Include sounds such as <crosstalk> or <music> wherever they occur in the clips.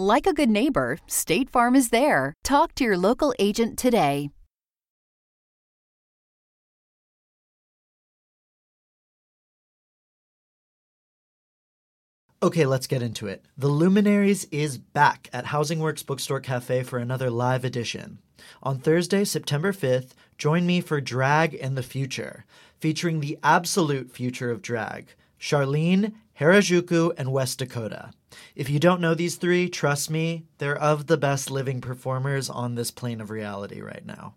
Like a good neighbor, State Farm is there. Talk to your local agent today. Okay, let's get into it. The Luminaries is back at Housing Works Bookstore Cafe for another live edition. On Thursday, September 5th, join me for Drag in the Future, featuring the absolute future of drag Charlene, Harajuku, and West Dakota. If you don't know these three, trust me, they're of the best living performers on this plane of reality right now.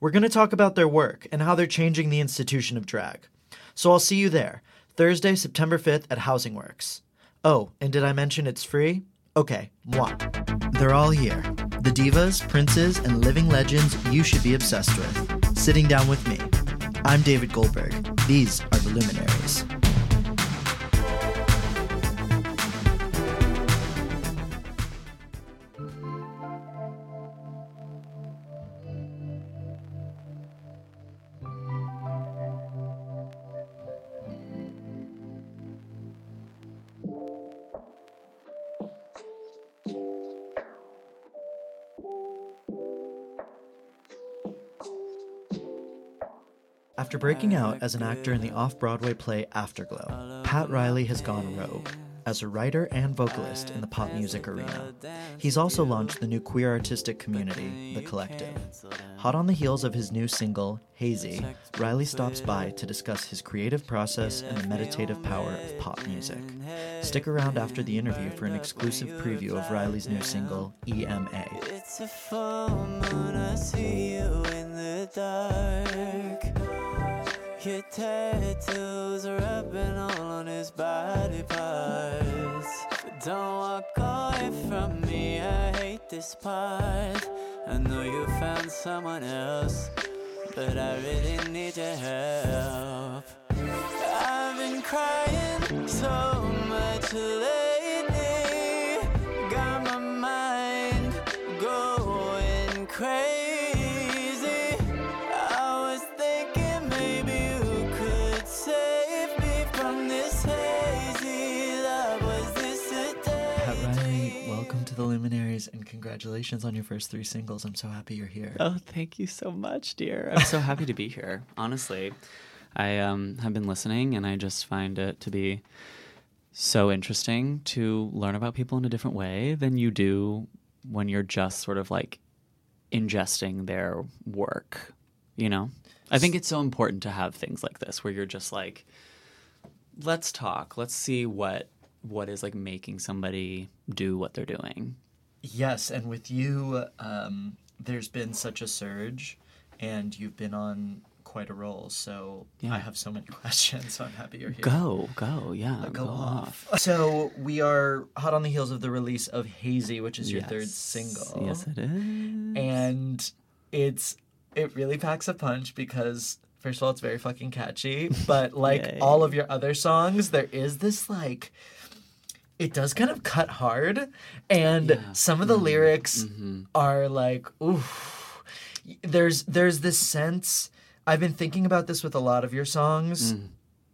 We're going to talk about their work and how they're changing the institution of drag. So I'll see you there, Thursday, September 5th at Housing Works. Oh, and did I mention it's free? Okay, moi. They're all here. The divas, princes, and living legends you should be obsessed with. Sitting down with me. I'm David Goldberg. These are the luminaries. After breaking out as an actor in the off Broadway play Afterglow, Pat Reilly has gone rogue as a writer and vocalist in the pop music arena. He's also launched the new queer artistic community, The Collective. Hot on the heels of his new single, Hazy, Reilly stops by to discuss his creative process and the meditative power of pop music. Stick around after the interview for an exclusive preview of Reilly's new single, EMA. This part. I know you found someone else, but I really need your help. I've been crying so much lately. The Luminaries and congratulations on your first three singles. I'm so happy you're here. Oh, thank you so much, dear. I'm so happy to be here. Honestly, I um, have been listening, and I just find it to be so interesting to learn about people in a different way than you do when you're just sort of like ingesting their work. You know, I think it's so important to have things like this where you're just like, let's talk, let's see what what is like making somebody do what they're doing. Yes, and with you, um, there's been such a surge, and you've been on quite a roll. So Yeah. I have so many <laughs> questions. So I'm happy you're here. Go, go, yeah, Uh, go off. So we are hot on the heels of the release of Hazy, which is your third single. Yes, it is. and it's it really packs a punch because first of all it's very fucking catchy but like <laughs> all of your other songs there is this like it does kind of cut hard and Yeah. some of the lyrics hmm are like oof. There's there's this sense i've been thinking about this with a lot of your songs Mm.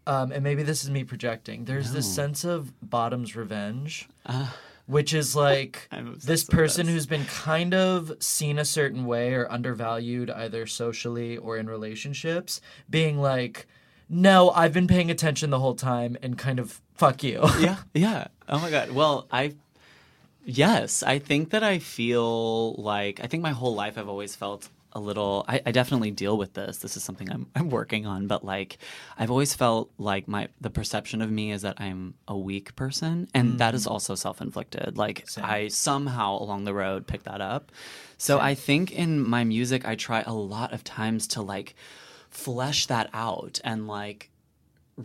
um, and maybe this is me projecting. There's this sense of bottom's revenge Uh, which is like <laughs> this. person who's been kind of seen a certain way or undervalued either socially or in relationships being like no i've been paying attention the whole time and kind of fuck you <laughs> yeah, yeah. Oh my god. Well, I yes, I think that I feel like I think my whole life I've always felt a little I, I definitely deal with this. This is something I'm I'm working on, but like I've always felt like my the perception of me is that I'm a weak person and that is mm-hmm. also self-inflicted. Like Same. I somehow along the road picked that up. So I think in my music I try a lot of times to like flesh that out and like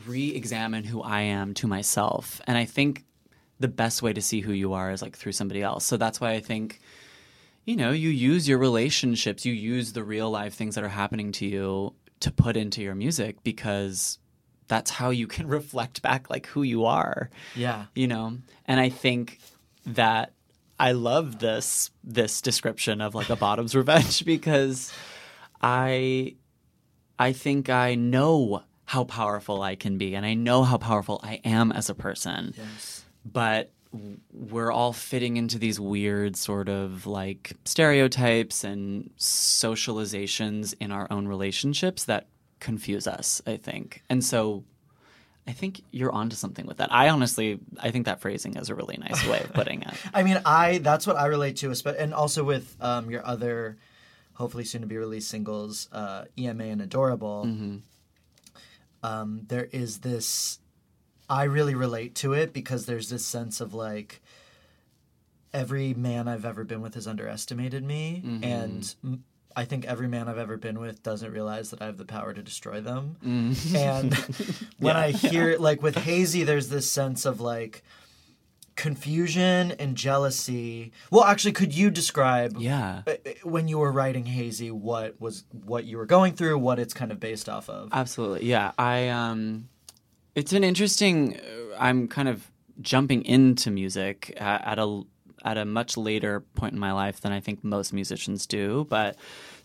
re-examine who I am to myself. And I think the best way to see who you are is like through somebody else. So that's why I think you know, you use your relationships, you use the real life things that are happening to you to put into your music because that's how you can <laughs> reflect back like who you are. Yeah. You know? And I think that I love this this description of like a bottom's <laughs> revenge because I I think I know how powerful I can be and I know how powerful I am as a person. Yes. But we're all fitting into these weird sort of like stereotypes and socializations in our own relationships that confuse us, I think. And so I think you're onto something with that. I honestly, I think that phrasing is a really nice way of putting it. <laughs> I mean, I that's what I relate to, and also with um, your other, hopefully soon to be released singles, uh, EMA and Adorable. Mm-hmm. Um, there is this. I really relate to it because there's this sense of like. Every man I've ever been with has underestimated me, Mm-hmm. and m- I think every man I've ever been with doesn't realize that I have the power to destroy them. Mm-hmm. And <laughs> when I hear like with Hazy, there's this sense of like confusion and jealousy. Well, actually, could you describe Yeah. uh, when you were writing Hazy what was what you were going through, what it's kind of based off of? Absolutely. Yeah. I um it's an interesting I'm kind of jumping into music at, at a at a much later point in my life than I think most musicians do, but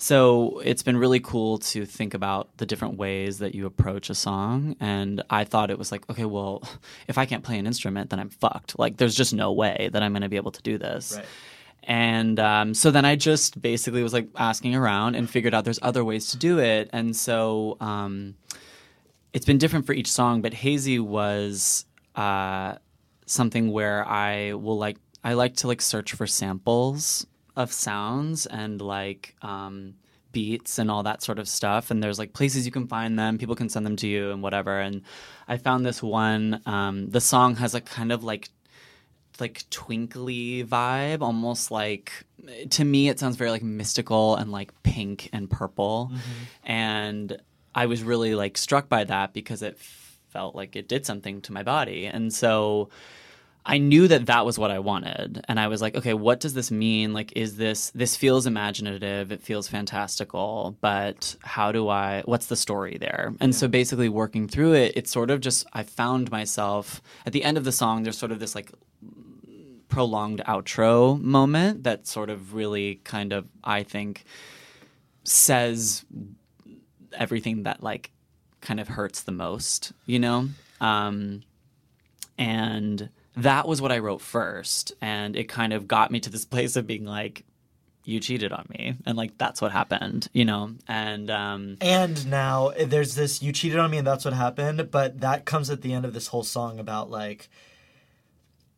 so it's been really cool to think about the different ways that you approach a song and I thought it was like okay, well, <laughs> if I can't play an instrument then I'm fucked. Like there's just no way that I'm going to be able to do this. Right. And um, so then I just basically was like asking around and figured out there's other ways to do it. And so um, it's been different for each song, but Hazy was uh, something where I will like I like to like search for samples of sounds and like um, beats and all that sort of stuff. And there's like places you can find them, people can send them to you and whatever. And I found this one. Um, the song has a kind of like like twinkly vibe, almost like to me it sounds very like mystical and like pink and purple. And I was really like struck by that because it felt like it did something to my body. And so I knew that that was what I wanted. And I was like, okay, what does this mean? Like, is this, this feels imaginative, it feels fantastical, but how do I, what's the story there? And so basically working through it, it's sort of just, I found myself at the end of the song, there's sort of this like prolonged outro moment that sort of really kind of, I think, says everything that like kind of hurts the most, you know? Um, and that was what I wrote first. And it kind of got me to this <laughs> place of being like, you cheated on me. And like, that's what happened, you know? And, um, And now eh, there's this you cheated on me and that's what happened, but that comes at the end of this whole song about like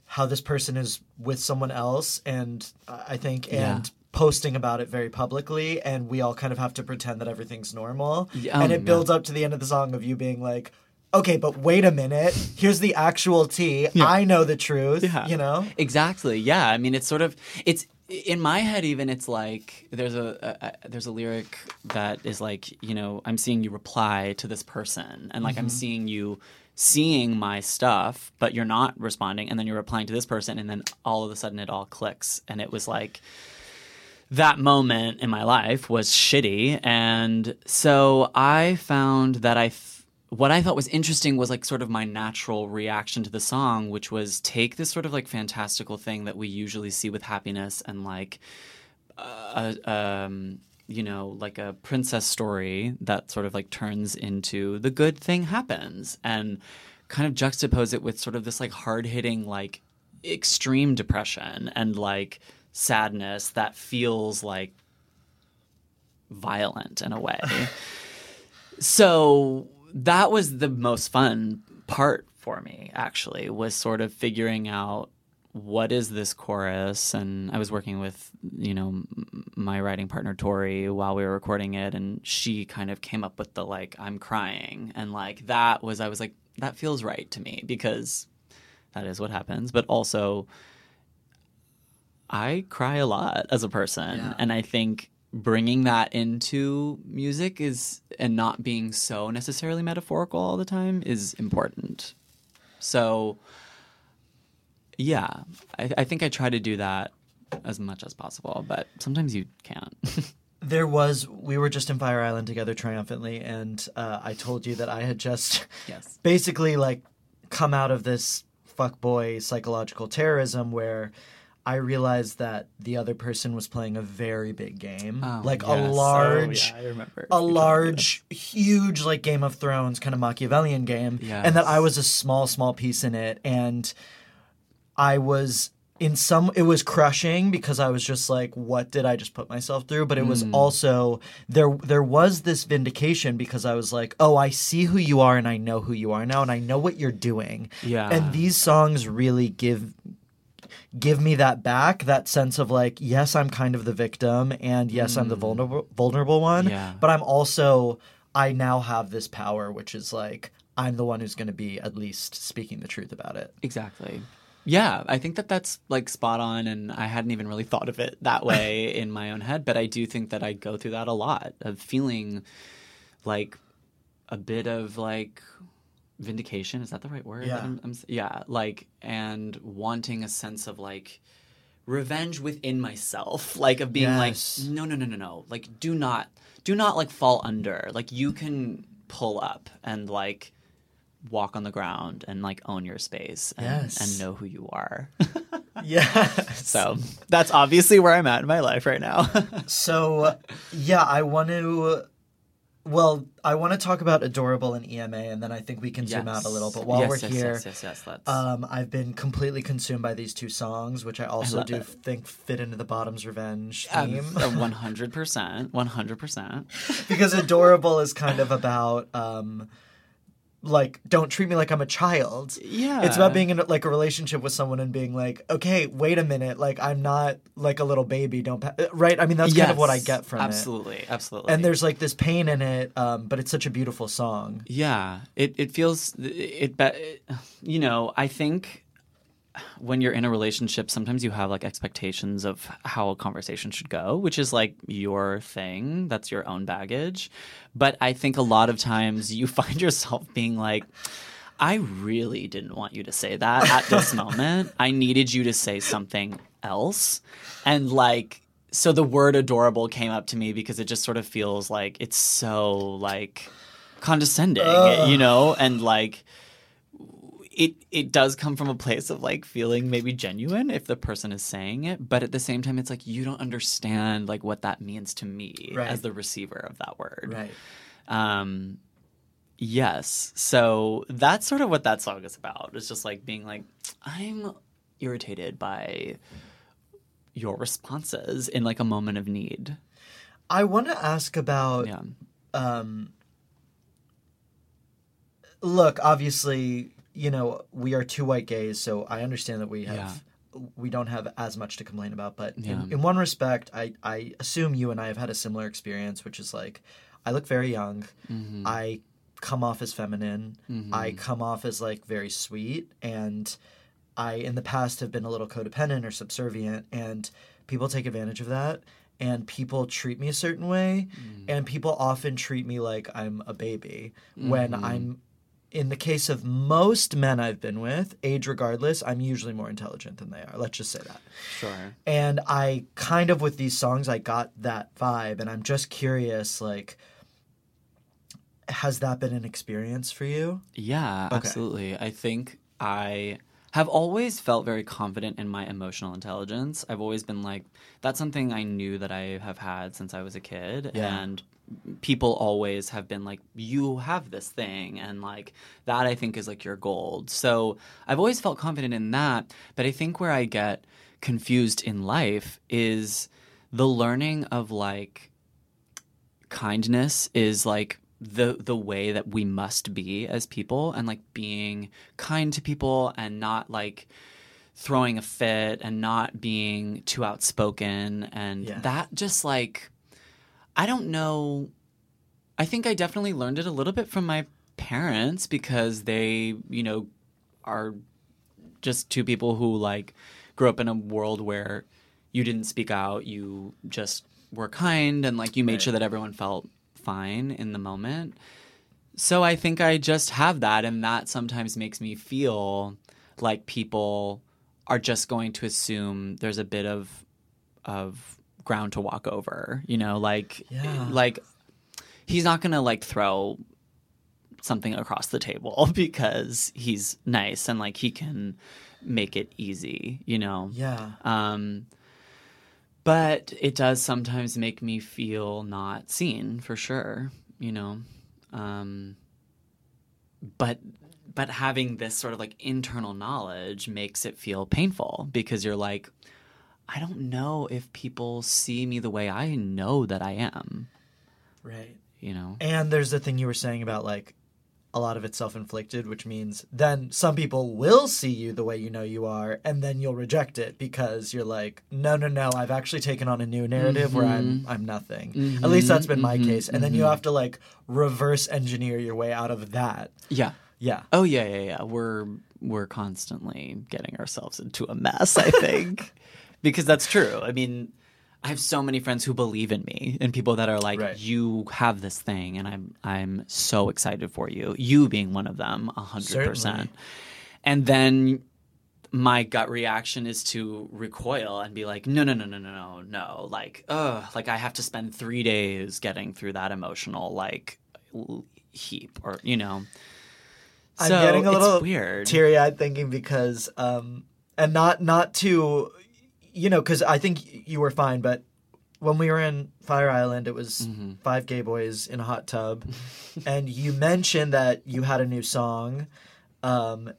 how this person is with someone else and uh, I think Yeah. and posting about it very publicly and we all kind of have to pretend that everything's normal. Yeah, and um, it builds up to the end of the song of you being like Okay, but wait a minute. Here's the actual tea. I know the truth. Yeah. You know? Exactly. Yeah. I mean, it's sort of it's in my head. Even it's like there's a, a, a there's a lyric that is like you know I'm seeing you reply to this person, and like I'm mm-hmm. seeing you seeing my stuff, but you're not responding, and then you're replying to this person, and then all of a sudden it all clicks, and it was like that moment in my life was shitty and so i found that i f- what i thought was interesting was like sort of my natural reaction to the song which was take this sort of like fantastical thing that we usually see with happiness and like uh, um you know like a princess story that sort of like turns into the good thing happens and kind of juxtapose it with sort of this like hard-hitting like extreme depression and like sadness that feels like violent in a way. <laughs> so that was the most fun part for me actually was sort of figuring out what is this chorus. And i was working with you know my writing partner tori while we were recording it. And she kind of came up with the like i'm crying. And like that was i was like that feels right to me because that is what happens. But also I cry a lot as a person, Yeah. and I think bringing that into music is and not being so necessarily metaphorical all the time is important. So, yeah, I, I think I try to do that as much as possible, but sometimes you can't. <laughs> There was we were just in Fire Island together triumphantly, and uh, I told you that I had just <laughs> Yes. <laughs> basically like come out of this fuck boy psychological terrorism where I realized that the other person was playing a very big game, Oh, like yes. a Oh, large. yeah, I remember. a <laughs> large, huge, like Game of Thrones kind of Machiavellian game, and that I was a small, small piece in it, and I was in some. It was crushing because I was just like, "What did I just put myself through?" But it was Hmm. also there. There was this vindication because I was like, "Oh, I see who you are, and I know who you are now, and I know what you're doing." Yeah. and these songs really give give me that back that sense of like yes i'm kind of the victim and yes i'm the vulnerable vulnerable one Hmm. Yeah. but i'm also i now have this power which is like i'm the one who's going to be at least speaking the truth about it Exactly. Yeah, I think that that's like spot on, and I hadn't even really thought of it that <laughs> way in my own head. But I do think that I go through that a lot of feeling like a bit of like vindication. Is that the right word? Yeah. I'm- I'm yeah, like and wanting a sense of like revenge within myself, <laughs> like of being Yes. like, no, no, no, no, no, like do not, do not like fall under. Like you can pull up and like walk on the ground and like own your space and, Yes. and know who you are. <laughs> yeah so that's obviously where I'm at in my life right now. <laughs> so yeah i want to well i want to talk about adorable and ema and then i think we can zoom out a little but while yes, we're yes, here yes, yes, yes, let's. Um, I've been completely consumed by these two songs, which I also love do it. think fit into the Bottom's Revenge Um, theme. <laughs> One hundred percent, one hundred percent. <laughs> because Adorable is kind of about, um, like, don't treat me like I'm a child. Yeah, It's about being in like a relationship with someone and being like, okay, wait a minute, like I'm not like a little baby. Don't pa-. right? I mean, that's kind of what I get from it. absolutely, absolutely. And there's like this pain in it, um, but it's such a beautiful song. Yeah, it it feels it, it, you know, I think when you're in a relationship, sometimes you have like expectations of how a conversation should go, which is like your thing, that's your own baggage. But I think a lot of times you <laughs> find yourself being like I really didn't want you to say that at this <laughs> moment. I needed you to say something else. And like so the word adorable came up to me because it just sort of feels like it's so like condescending, you know, and like it it does come from a place of like feeling maybe genuine if the person is saying it, but at the same time it's like you don't understand like what that means to me Right. as the receiver of that word. Right. Um yes. So that's sort of what that song is about. It's just like being like I'm irritated by your responses in like a moment of need. I want to ask about Yeah. um look obviously you know we are two white gays so i understand that we have we don't have as much to complain about but Yeah. in, in one respect i i assume you and i have had a similar experience which is like i look very young. Mm-hmm. i come off as feminine. Mm-hmm. I come off as like very sweet and i in the past have been a little codependent or subservient and people take advantage of that and people treat me a certain way mm. and people often treat me like i'm a baby when mm-hmm. i'm in the case of most men I've been with, age regardless, I'm usually more intelligent than they are. Let's just say that. Sure. And I kind of with these songs I got that vibe and I'm just curious like has that been an experience for you? Yeah, absolutely. I think I have always felt very confident in my emotional intelligence. I've always been like, that's something I knew that I have had since I was a kid. Yeah. And people always have been like, you have this thing. And like, that I think is like your gold. So I've always felt confident in that. But I think where I get confused in life is the learning of like, kindness is like the the way that we must be as people and like being kind to people and not like throwing a fit and not being too outspoken and Yeah. that just like I don't know I think I definitely learned it a little bit from my parents because they, you know, are just two people who like grew up in a world where you didn't speak out, you just were kind and like you made sure that everyone felt fine in the moment. So I think I just have that and that sometimes makes me feel like people are just going to assume there's a bit of of ground to walk over. You know, like Yeah. like he's not gonna like throw something across the table <laughs> because he's nice and like he can make it easy. You know. Yeah. Um, but it does sometimes make me feel not seen for sure, you know. Um, but but having this sort of like internal knowledge makes it feel painful because you're like, I don't know if people see me the way I know that I am, Right. you know. And there's the thing you were saying about like a lot of it's self inflicted, which means then some people will see you the way you know you are, and then you'll reject it because you're like, no, no, no, I've actually taken on a new narrative where I'm mm-hmm. I'm nothing. At mm-hmm. least that's been my mm-hmm. case. And then you have to like reverse engineer your way out of that. Yeah. Yeah. Oh yeah, yeah, yeah. We're we're constantly getting ourselves into a mess, I think. <laughs> because that's true. I mean, I have so many friends who believe in me and people that are like, Right. you have this thing and I'm I'm so excited for you. You being one of them, a hundred percent. And then my gut reaction is to recoil and be like, no, no, no, no, no, no, no. Like, ugh, like I have to spend three days getting through that emotional like heap or you know. I'm getting a little weird. teary eyed thinking because, um, and not not to, you know, because I think you were fine, but when we were in Fire Island, it was Mm-hmm. five gay boys in a hot tub, <laughs> and you mentioned that you had a new song, um,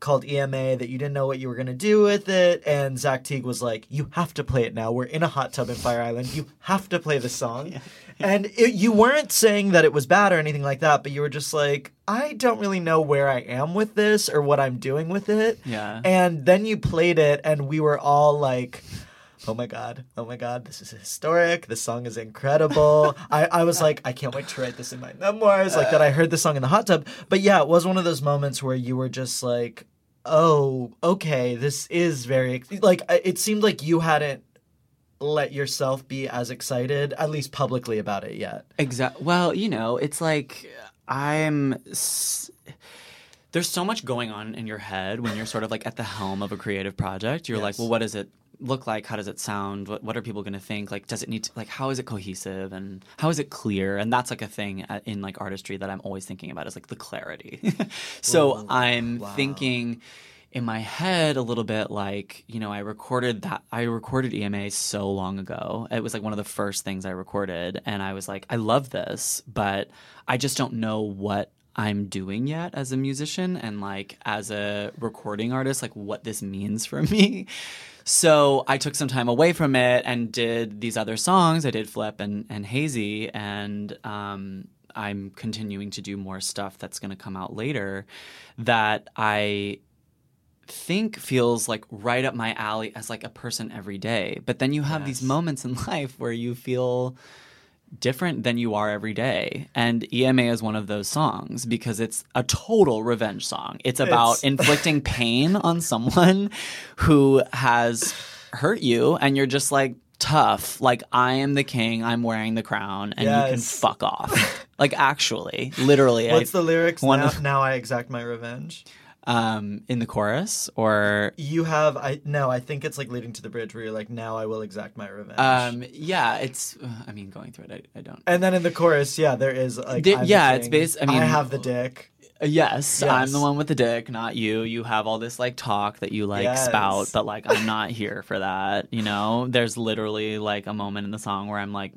called EMA that you didn't know what you were gonna do with it, and Zach Teague was like, "You have to play it now. We're in a hot tub in Fire Island. You have to play the song." <laughs> And it, you weren't saying that it was bad or anything like that, but you were just like, "I don't really know where I am with this or what I'm doing with it." Yeah. And then you played it, and we were all like. Oh my god! Oh my god! This is historic. This song is incredible. I, I was like, I can't wait to write this in my memoirs. Like that, I heard the song in the hot tub. But yeah, it was one of those moments where you were just like, oh, okay, this is very like. It seemed like you hadn't let yourself be as excited, at least publicly, about it yet. Exactly. Well, you know, it's like I'm. S- there's so much going on in your head when you're sort of like at the helm of a creative project. You're like, well, what is it look like? How does it sound? What, what are people going to think? Like, does it need to, like, how is it cohesive and how is it clear? And that's like a thing in like artistry that I'm always thinking about is like the clarity. <laughs> so I'm thinking in my head a little bit like you know i recorded that i recorded ema so long ago it was like one of the first things i recorded and i was like i love this but i just don't know what i'm doing yet as a musician and like as a recording artist like what this means for <laughs> me so i took some time away from it and did these other songs i did flip and, and hazy and um, i'm continuing to do more stuff that's going to come out later that i think feels like right up my alley as like a person every day. But then you have these moments in <laughs> life where you feel different than you are every day. And EMA is one of those songs because it's a total revenge song. It's about It's- <laughs> inflicting pain on someone who has hurt you and you're just like tough. Like I am the king, I'm wearing the crown and you can fuck off. like actually, literally. What's I- the lyrics? one now, of- now I exact my revenge. Um in the chorus or You have I no, I think it's like leading to the bridge where you're like, now I will exact my revenge. Um, yeah, it's. I mean, going through it, I, I don't. and then in the chorus, yeah, there is like the yeah, it's based. I mean- I have the dick. Uh, yes, I'm the one with the dick, not you. You have all this like talk that you like Yes. spout, but like I'm not <laughs> here for that. You know, there's literally like a moment in the song where I'm like.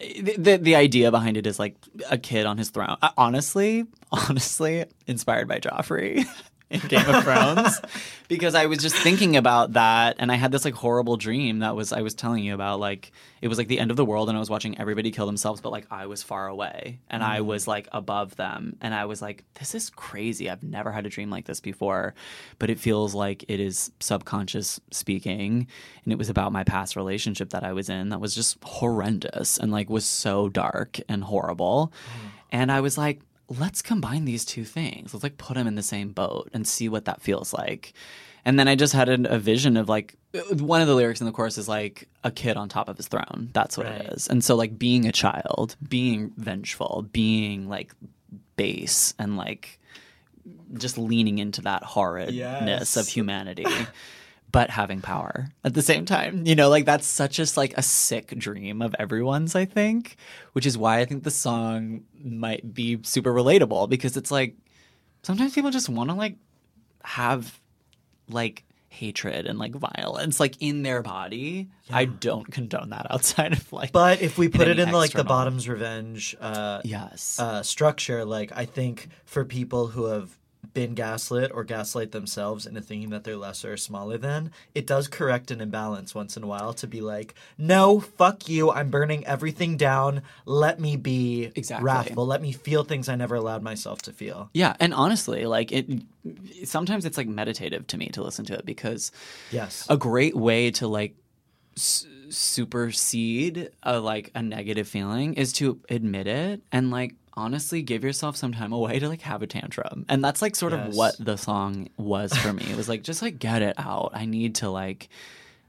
The, the the idea behind it is like a kid on his throne. Uh, honestly, <laughs> honestly, inspired by Joffrey <laughs> in Game of Thrones, <laughs> because I was just thinking about that, and I had this like horrible dream that was I was telling you about. Like it was like the end of the world, and I was watching everybody kill themselves, but like I was far away, and I mm. was like above them, and I was like, this is crazy. I've never had a dream like this before, but it feels like it is subconscious speaking, and it was about my past relationship that I was in that was just horrendous and like was so dark and horrible, mm. and I was like let's combine these two things. Let's like put them in the same boat and see what that feels like. And then I just had a, a vision of like one of the lyrics in the chorus is like a kid on top of his throne. That's what Right. it is. And so like being a child, being vengeful, being like base and like just leaning into that horridness Yes. of humanity. <laughs> but having power at the same time. You know, like that's such just like a sick dream of everyone's, I think, which is why I think the song might be super relatable because it's like sometimes people just want to like have like hatred and like violence like in their body. I don't condone that outside of like But if we put it in like the bottom's revenge uh, Yes. uh, structure, like I think for people who have been gaslit or gaslight themselves into thinking that they're lesser or smaller than, it does correct an imbalance once in a while to be like, no, fuck you, I'm burning everything down. Let me be Exactly. wrathful. Let me feel things I never allowed myself to feel. Yeah, and honestly, like it sometimes it's like meditative to me to listen to it because Yes. a great way to like s- supersede a like a negative feeling is to admit it and like honestly give yourself some time away to like have a tantrum. And that's like sort Yes. of what the song was for me. It was like just like get it out. I need to like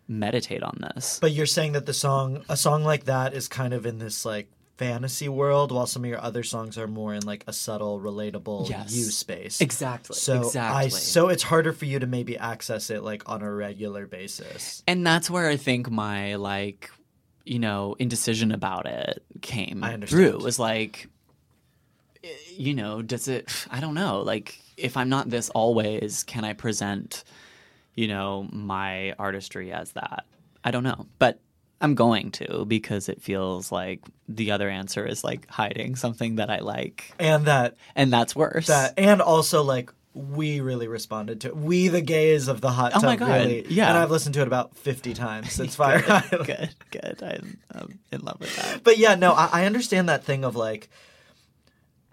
meditate on this. But you're saying that the song, a song like that, is kind of in this like fantasy world, while some of your other songs are more in like a subtle, relatable Yes. you space. Exactly. So I exactly. so it's harder for you to maybe access it like on a regular basis. and that's where I think my like, you know, indecision about it came I understand. through. Was like, you know, does it? I don't know. Like, if I'm not this always, can I present, you know, my artistry as that? I don't know, but I'm going to because it feels like the other answer is like hiding something that I like, And that and that's worse. that and also like we really responded to it. We the gays of the hot Oh tub my God, really. yeah. And I've listened to it about fifty times since Fire Island. good, good. I'm, I'm in love with that. But yeah, no, I, I understand that thing of like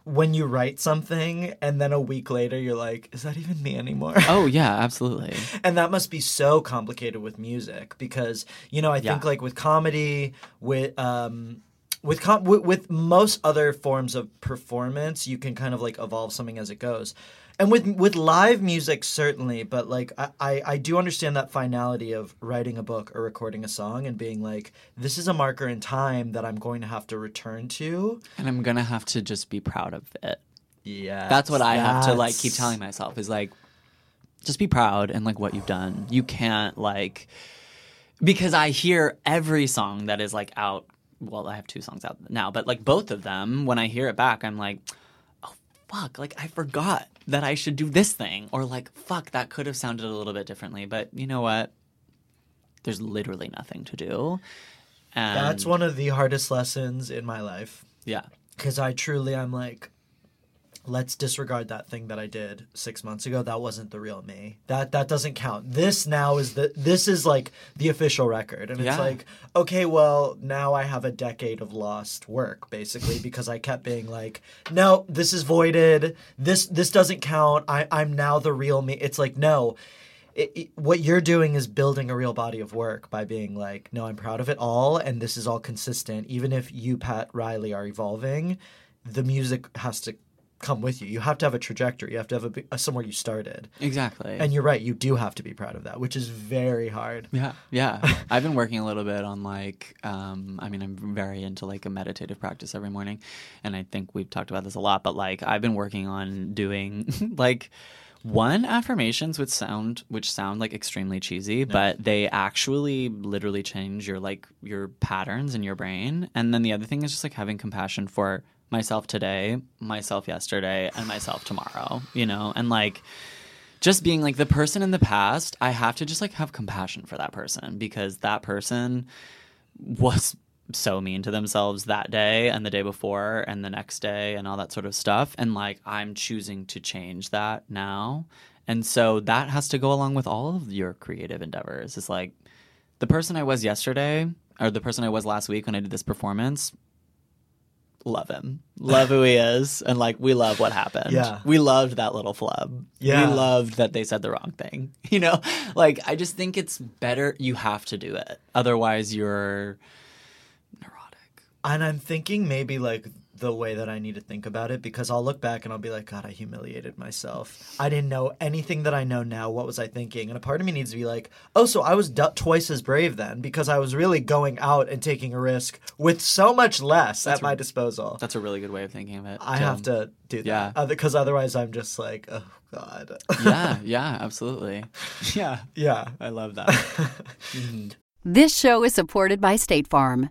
when you write something and then a week later you're like, is that even me anymore? Oh <laughs> yeah, absolutely. and that must be so complicated with music because you know I think Yeah. like with comedy with um with, com- with with most other forms of performance you can kind of like evolve something as it goes and with with live music certainly but like I, I i do understand that finality of writing a book or recording a song and being like this is a marker in time that i'm going to have to return to And I'm gonna have to just be proud of it. yeah That's what I have to like keep telling myself is like just be proud and like what you've done. You can't like because I hear every song that is like out well, I have two songs out now, but like both of them, when I hear it back, I'm like, oh fuck, like I forgot that I should do this thing. Or like, fuck, that could have sounded a little bit differently. But you know what? There's literally nothing to do. And that's one of the hardest lessons in my life yeah. because I truly I'm like, let's disregard that thing that I did six months ago. That wasn't the real me. That that doesn't count. This now is the this is like the official record, and it's like okay, well now I have a decade of lost work basically because I kept being like, no, this is voided. This this doesn't count. I I'm now the real me. It's like no. It, it- what you're doing is building a real body of work by being like, no, I'm proud of it all, and this is all consistent. Even if you, Pat Reilly, are evolving, the music has to come with you. You have to have a trajectory. You have to have a, a somewhere you started. Exactly. And you're right. You do have to be proud of that, which is very hard. Yeah, yeah. <laughs> I've been working a little bit on like, um, I mean, I'm very into like a meditative practice every morning, and I think we've talked about this a lot. But like, I've been working on doing <laughs> like one affirmations which sound which sound like extremely cheesy, but they actually literally change your like your patterns in your brain. And then the other thing is just like having compassion for myself today, myself yesterday, and myself tomorrow. You know, and like just being like the person in the past, I have to just like have compassion for that person because that person was so mean to themselves that day and the day before and the next day and all that sort of stuff. And like I'm choosing to change that now. And so that has to go along with all of your creative endeavors. It's like the person I was yesterday or the person I was last week when I did this performance. Love him. Love who he <laughs> is. And like we love what happened. Yeah. We loved that little flub. Yeah. We loved that they said the wrong thing. <laughs> You know? Like I just think it's better you have to do it. Otherwise you're neurotic. And I'm thinking maybe like the way that I need to think about it because I'll look back and I'll be like, God, I humiliated myself. I didn't know anything that I know now. What was I thinking? And a part of me needs to be like, oh, so I was d- twice as brave then because I was really going out and taking a risk with so much less at my disposal. That's a really good way of thinking of it. I have to do yeah. that because otherwise I'm just like, oh God. yeah, <laughs> yeah, absolutely. <laughs> Yeah, yeah. I love that. <laughs> Mm-hmm. This show is supported by State Farm.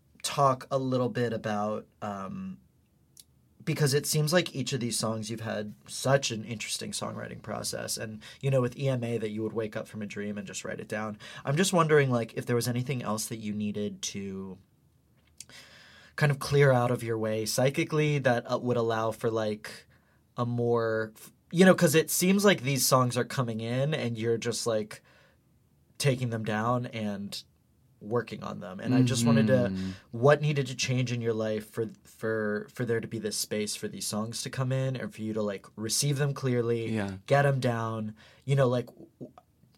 talk a little bit about um, because it seems like each of these songs you've had such an interesting songwriting process. And you know with ema that you would wake up from a dream and just write it down. I'm just wondering like if there was anything else that you needed to kind of clear out of your way psychically that uh, would allow for like a more you know because it seems like these songs are coming in and you're just like taking them down and working on them and i just wanted to Mhm. what needed to change in your life for for for there to be this space for these songs to come in and for you to like receive them clearly Yeah. get them down you know like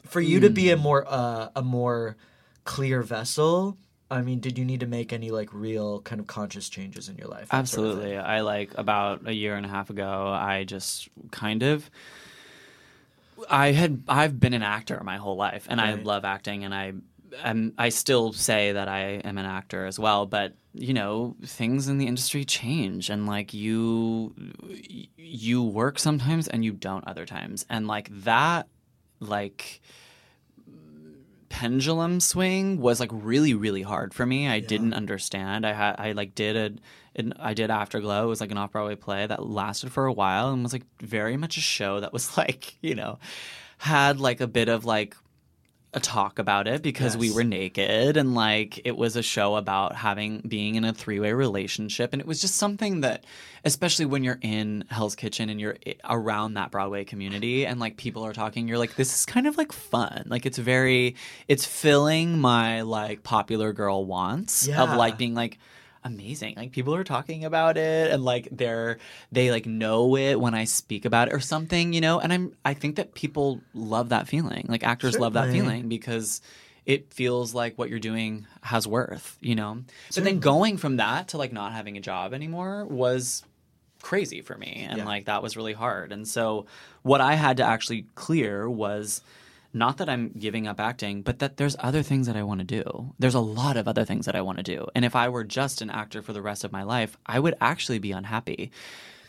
for you to be a Mm. more uh, a more clear vessel i mean did you need to make any like real kind of conscious changes in your life that sort of Absolutely. I like about a year and a half ago, I just kind of I had I've been an actor my whole life and I love acting and I am I still say that I am an actor as well, but you know, things in the industry change and like you you work sometimes and you don't other times. And like that like pendulum swing was like really really hard for me. I didn't understand. I had i like did a an, i did afterglow. It was like an off-broadway play that lasted for a while and was like very much a show that was <laughs> like you know had like a bit of like a talk about it because we were naked and like it was a show about having being in a three-way relationship. And it was just something that especially when you're in Hell's Kitchen and you're around that Broadway community and like people are talking you're like this is kind of like fun. Like it's very it's filling my like popular girl wants of like being like amazing. Like people are talking about it and like they're they like know it when i speak about it or something you know? And i'm i think that people love that feeling. Like actors love that feeling because it feels like what you're doing has worth you know? But then going from that to like not having a job anymore was crazy for me and Yeah. like that was really hard. And so what i had to actually clear was not that i'm giving up acting but that there's other things that i want to do. There's a lot of other things that i want to do. And if i were just an actor for the rest of my life i would actually be unhappy.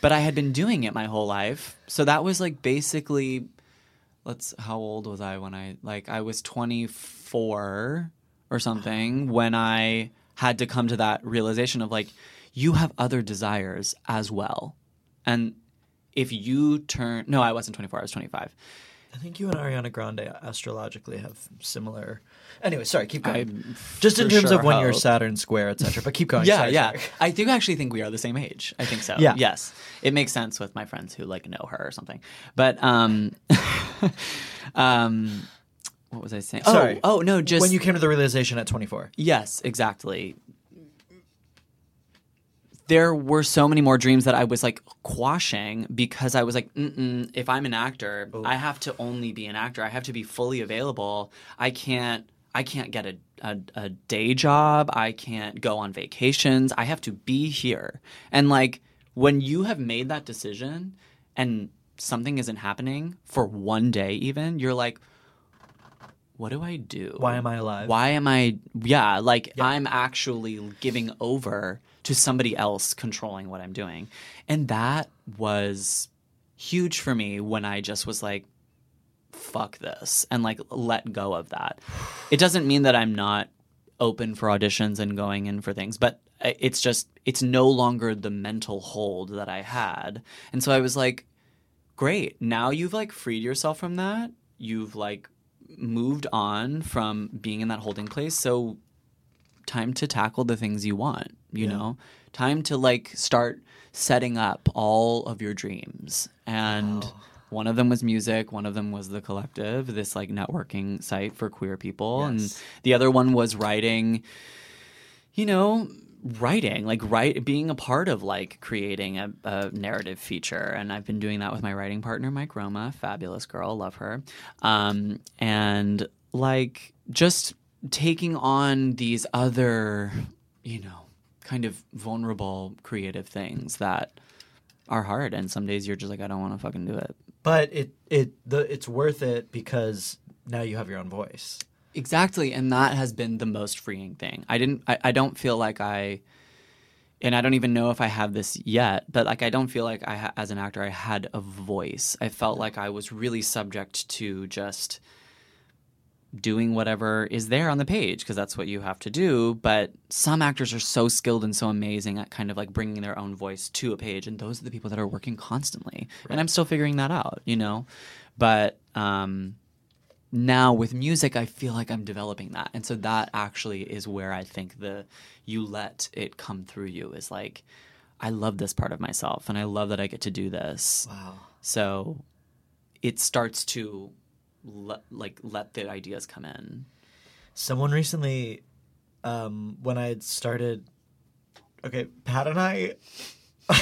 But i had been doing it my whole life. So that was like basically let's how old was i when i like i was 24 or something <sighs> when i had to come to that realization of like you have other desires as well. And if you turn no i wasn't 24 i was 25 I think you and Ariana Grande astrologically have similar. Anyway, sorry, keep going. I Just in for terms sure of when you're hope. Saturn square, etc. But keep going. yeah sorry, yeah sorry. i do actually think we are the same age i think so Yeah. yes it makes sense with my friends who like know her or something but um <laughs> um what was i saying Sorry. oh oh no just when you came to the realization at 24. Yes, exactly. There were so many more dreams that I was like quashing because I was like, Mm-mm, if I'm an actor, I have to only be an actor. I have to be fully available. I can't. I can't get a, a, a day job. I can't go on vacations. I have to be here. And like when you have made that decision and something isn't happening for one day, even, you're like, what do I do? Why am I alive? Why am I? Yeah, like I'm actually giving over to somebody else controlling what I'm doing. And that was huge for me when I just was like, fuck this and like let go of that. It doesn't mean that I'm not open for auditions and going in for things, but it's just it's no longer the mental hold that I had. And so I was like, great. Now you've like freed yourself from that. You've like moved on from being in that holding place. So time to tackle the things you want, you Yeah. know? Time to like start setting up all of your dreams. And one of them was music, one of them was the collective, this like networking site for queer people. Yes. And the other one was writing, you know, writing, like write being a part of like creating a, a narrative feature. And I've been doing that with my writing partner, Mike Roma, fabulous girl, love her. Um, and like just taking on these other, you know, kind of vulnerable creative things that are hard. And some days you're just like, I don't want to fucking do it. But it it the it's worth it because now you have your own voice. Exactly, and that has been the most freeing thing. I didn't. I, I don't feel like I, and I don't even know if I have this yet. But like, I don't feel like I, ha- as an actor, I had a voice. I felt like I was really subject to just doing whatever is there on the page because that's what you have to do. But some actors are so skilled and so amazing at kind of like bringing their own voice to a page, and those are the people that are working constantly. And I'm still figuring that out, you know. But um, now with music i feel like i'm developing that. And so that actually is where i think the you let it come through you is like i love this part of myself and i love that i get to do this. Wow. so it starts to le- like let the ideas come in. Someone recently, um, when I had started, okay, Pat and I <laughs>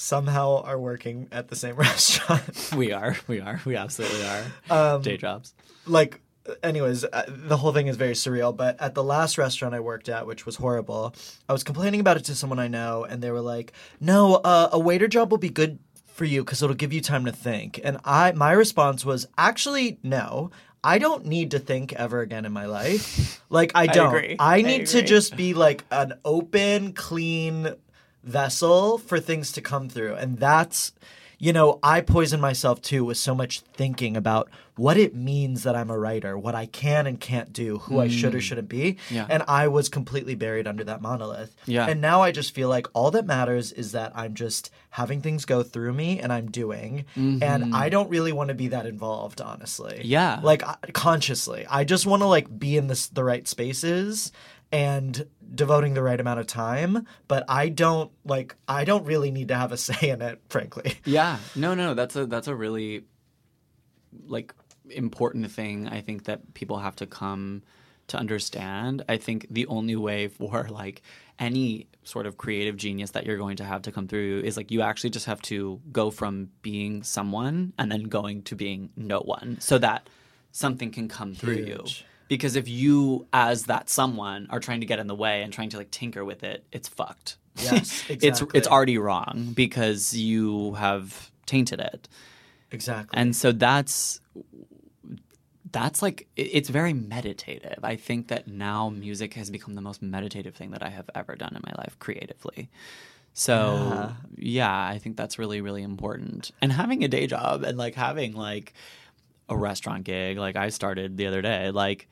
somehow are working at the same <laughs> restaurant. we are we are we absolutely are Um, day jobs like, anyways, uh, the whole thing is very surreal. But at the last restaurant I worked at, which was horrible, I was complaining about it to someone I know, and they were like, "No, uh, a waiter job will be good." For you, because it'll give you time to think. And I, my response was actually no. I don't need to think ever again in my life. Like I <laughs> don't. I I need to just be like an open, clean vessel for things to come through. And that's, you know, I poison myself too with so much thinking about what it means that I'm a writer, what I can and can't do, who I should or shouldn't be. Mm. Yeah. And I was completely buried under that monolith. Yeah. And now I just feel like all that matters is that I'm just having things go through me and I'm doing. And I don't really want to be that involved, honestly. Mm-hmm. Yeah. Like I- consciously. I just want to like be in this the right spaces and devoting the right amount of time, but I don't like I don't really need to have a <laughs> say in it, frankly. Yeah. No, no, that's a that's a really like important thing I think that people have to come to understand. I think the only way for like any sort of creative genius that you're going to have to come through is like you actually just have to go from being someone and then going to being no one so that something can come through you. Because if you as that someone are trying to get in the way and trying to like tinker with it, it's fucked. Yes, <laughs> it's exactly. it's it's already wrong because you have tainted it. Exactly. And so that's that's like it's very meditative. I think that now music has become the most meditative thing that I have ever done in my life creatively. So yeah, I think that's really really important. And having a day job and like having like a restaurant gig like I started the other day, like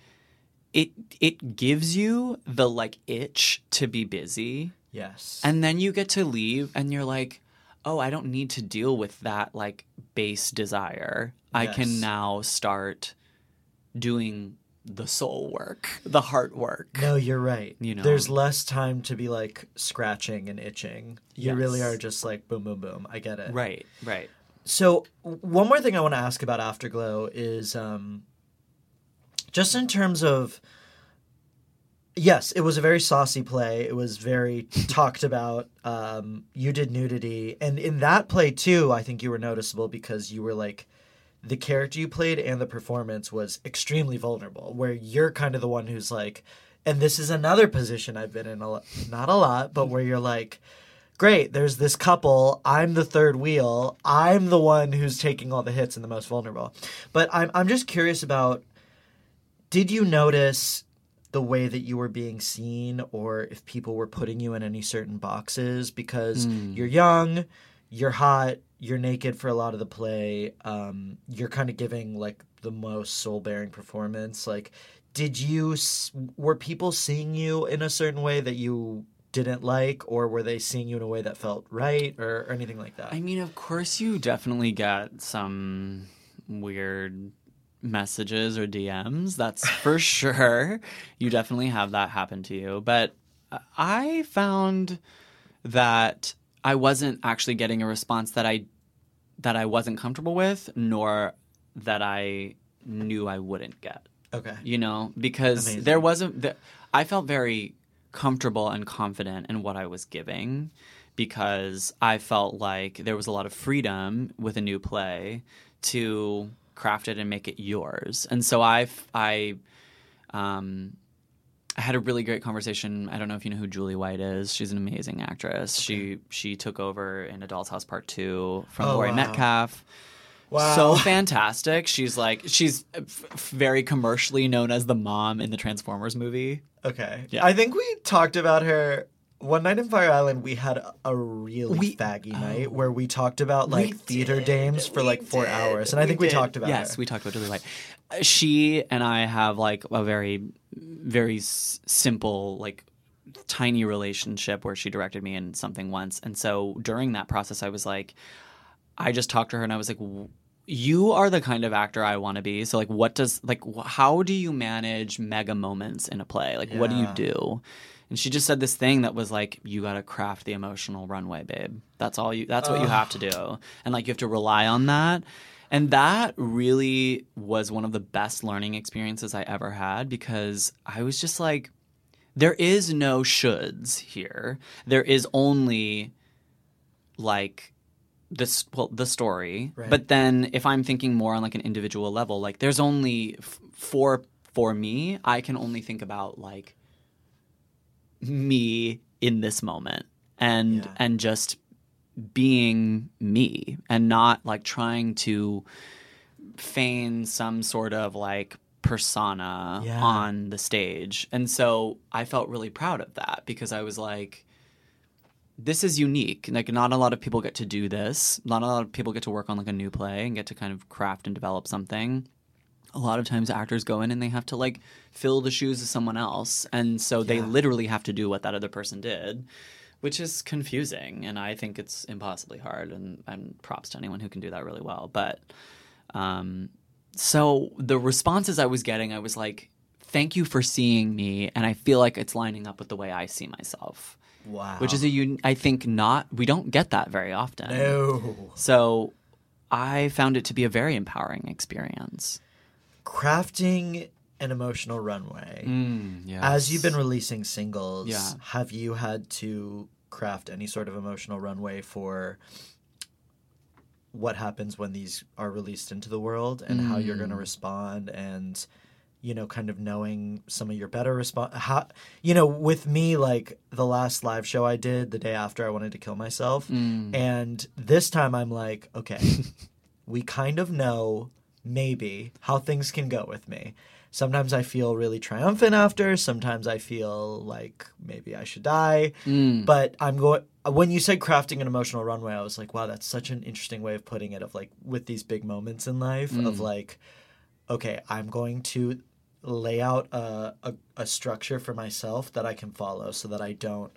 it it gives you the like itch to be busy yes. and then you get to leave and you're like, oh, I don't need to deal with that like base desire. Yes. I can now start doing the soul work, the heart work. no, you're right. You know. There's less time to be like scratching and itching. You really are just like boom boom boom. I get it. Right, right. So one more thing I want to ask about Afterglow is um, just in terms of yes, it was a very saucy play. It was very <laughs> talked about. Um, you did nudity, and in that play too, I think you were noticeable because you were like the character you played and the performance was extremely vulnerable. Where you're kind of the one who's like, and this is another position I've been in a lo- not a lot, but where you're like great, there's this couple. I'm the third wheel. I'm the one who's taking all the hits and the most vulnerable. But I'm I'm just curious about did you notice the way that you were being seen or if people were putting you in any certain boxes because you're young, you're hot, you're naked for a lot of the play. Um, you're kind of giving like the most soul bearing performance. Like, did you were people seeing you in a certain way that you didn't like, or were they seeing you in a way that felt right, or, or anything like that? I mean, of course, you definitely got some weird messages or DMs. That's <laughs> for sure. You definitely have that happen to you. But I found that I wasn't actually getting a response that I that I wasn't comfortable with, nor that I knew I wouldn't get okay. you know because Amazing. there wasn't the, i felt very comfortable and confident in what i was giving because i felt like there was a lot of freedom with a new play to craft it and make it yours and so i i um I had a really great conversation. I don't know if you know who Julie White is. She's an amazing actress. She she took over in A Doll's House Part Two from Oh, Laurie wow. Metcalf. Wow. So <laughs> fantastic. She's like she's f- very commercially known as the mom in the Transformers movie. Okay. Yeah. I think we talked about her one night in Fire Island. We had a really We- faggy night where we talked about like theater did. dames for We like four did. hours, and I think we, did. talked about yes, her. we talked about Julie White. Uh, She and I have like a very, very s- simple like tiny relationship where she directed me in something once, and so during that process, I was like, I just talked to her and I was like. "W- You are the kind of actor I want to be. So, like, what does like how do you manage mega moments in a play? Like, what do you do? And she just said this thing that was like, you got to craft the emotional runway, babe. That's all you. That's what you have to do, and like you have to rely on that. And that really was one of the best learning experiences I ever had because I was just like, there is no shoulds here. There is only like this well the story Right. but then if i'm thinking more on like an individual level like there's only f- for for me i can only think about like me in this moment and Yeah. and just being me and not like trying to feign some sort of like persona Yeah. on the stage and so i felt really proud of that because i was like this is unique. Like not a lot of people get to do this. Not a lot of people get to work on like a new play and get to kind of craft and develop something. A lot of times actors go in and they have to like fill the shoes of someone else. And so they literally have to do what that other person did, which is confusing and I think it's impossibly hard and, and props to anyone who can do that really well. But um so the responses I was getting, I was like, thank you for seeing me and I feel like it's lining up with the way I see myself wow. which is a un- I think not we don't get that very often. no So I found it to be a very empowering experience. Crafting an emotional runway. yeah. As you've been releasing singles, Yeah. have you had to craft any sort of emotional runway for what happens when these are released into the world and how you're Mm. going to respond and you know kind of knowing some of your better response how you know with me like the last live show I did the day after I wanted to kill myself Mm. and this time I'm like okay <laughs> we kind of know maybe how things can go with me. Sometimes I feel really triumphant after, sometimes I feel like maybe I should die. Mm. But I'm going when you said crafting an emotional runway, I was like, wow, that's such an interesting way of putting it of like with these big moments in life Mm. of like okay, I'm going to lay out a, a a structure for myself that I can follow so that I don't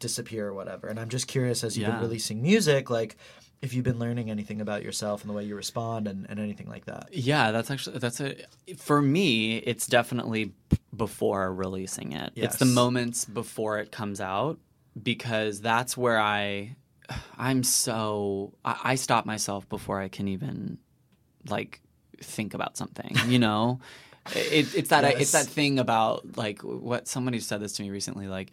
disappear or whatever. And I'm just curious as you've Yeah. been releasing music, like if you've been learning anything about yourself and the way you respond and, and anything like that. Yeah, that's actually that's a for me. It's definitely before releasing it. It's the moments before it comes out because that's where I I'm so I, I stop myself before I can even like think about something. You <laughs> know, it, it's that it's that thing about like what somebody said this to me recently. Like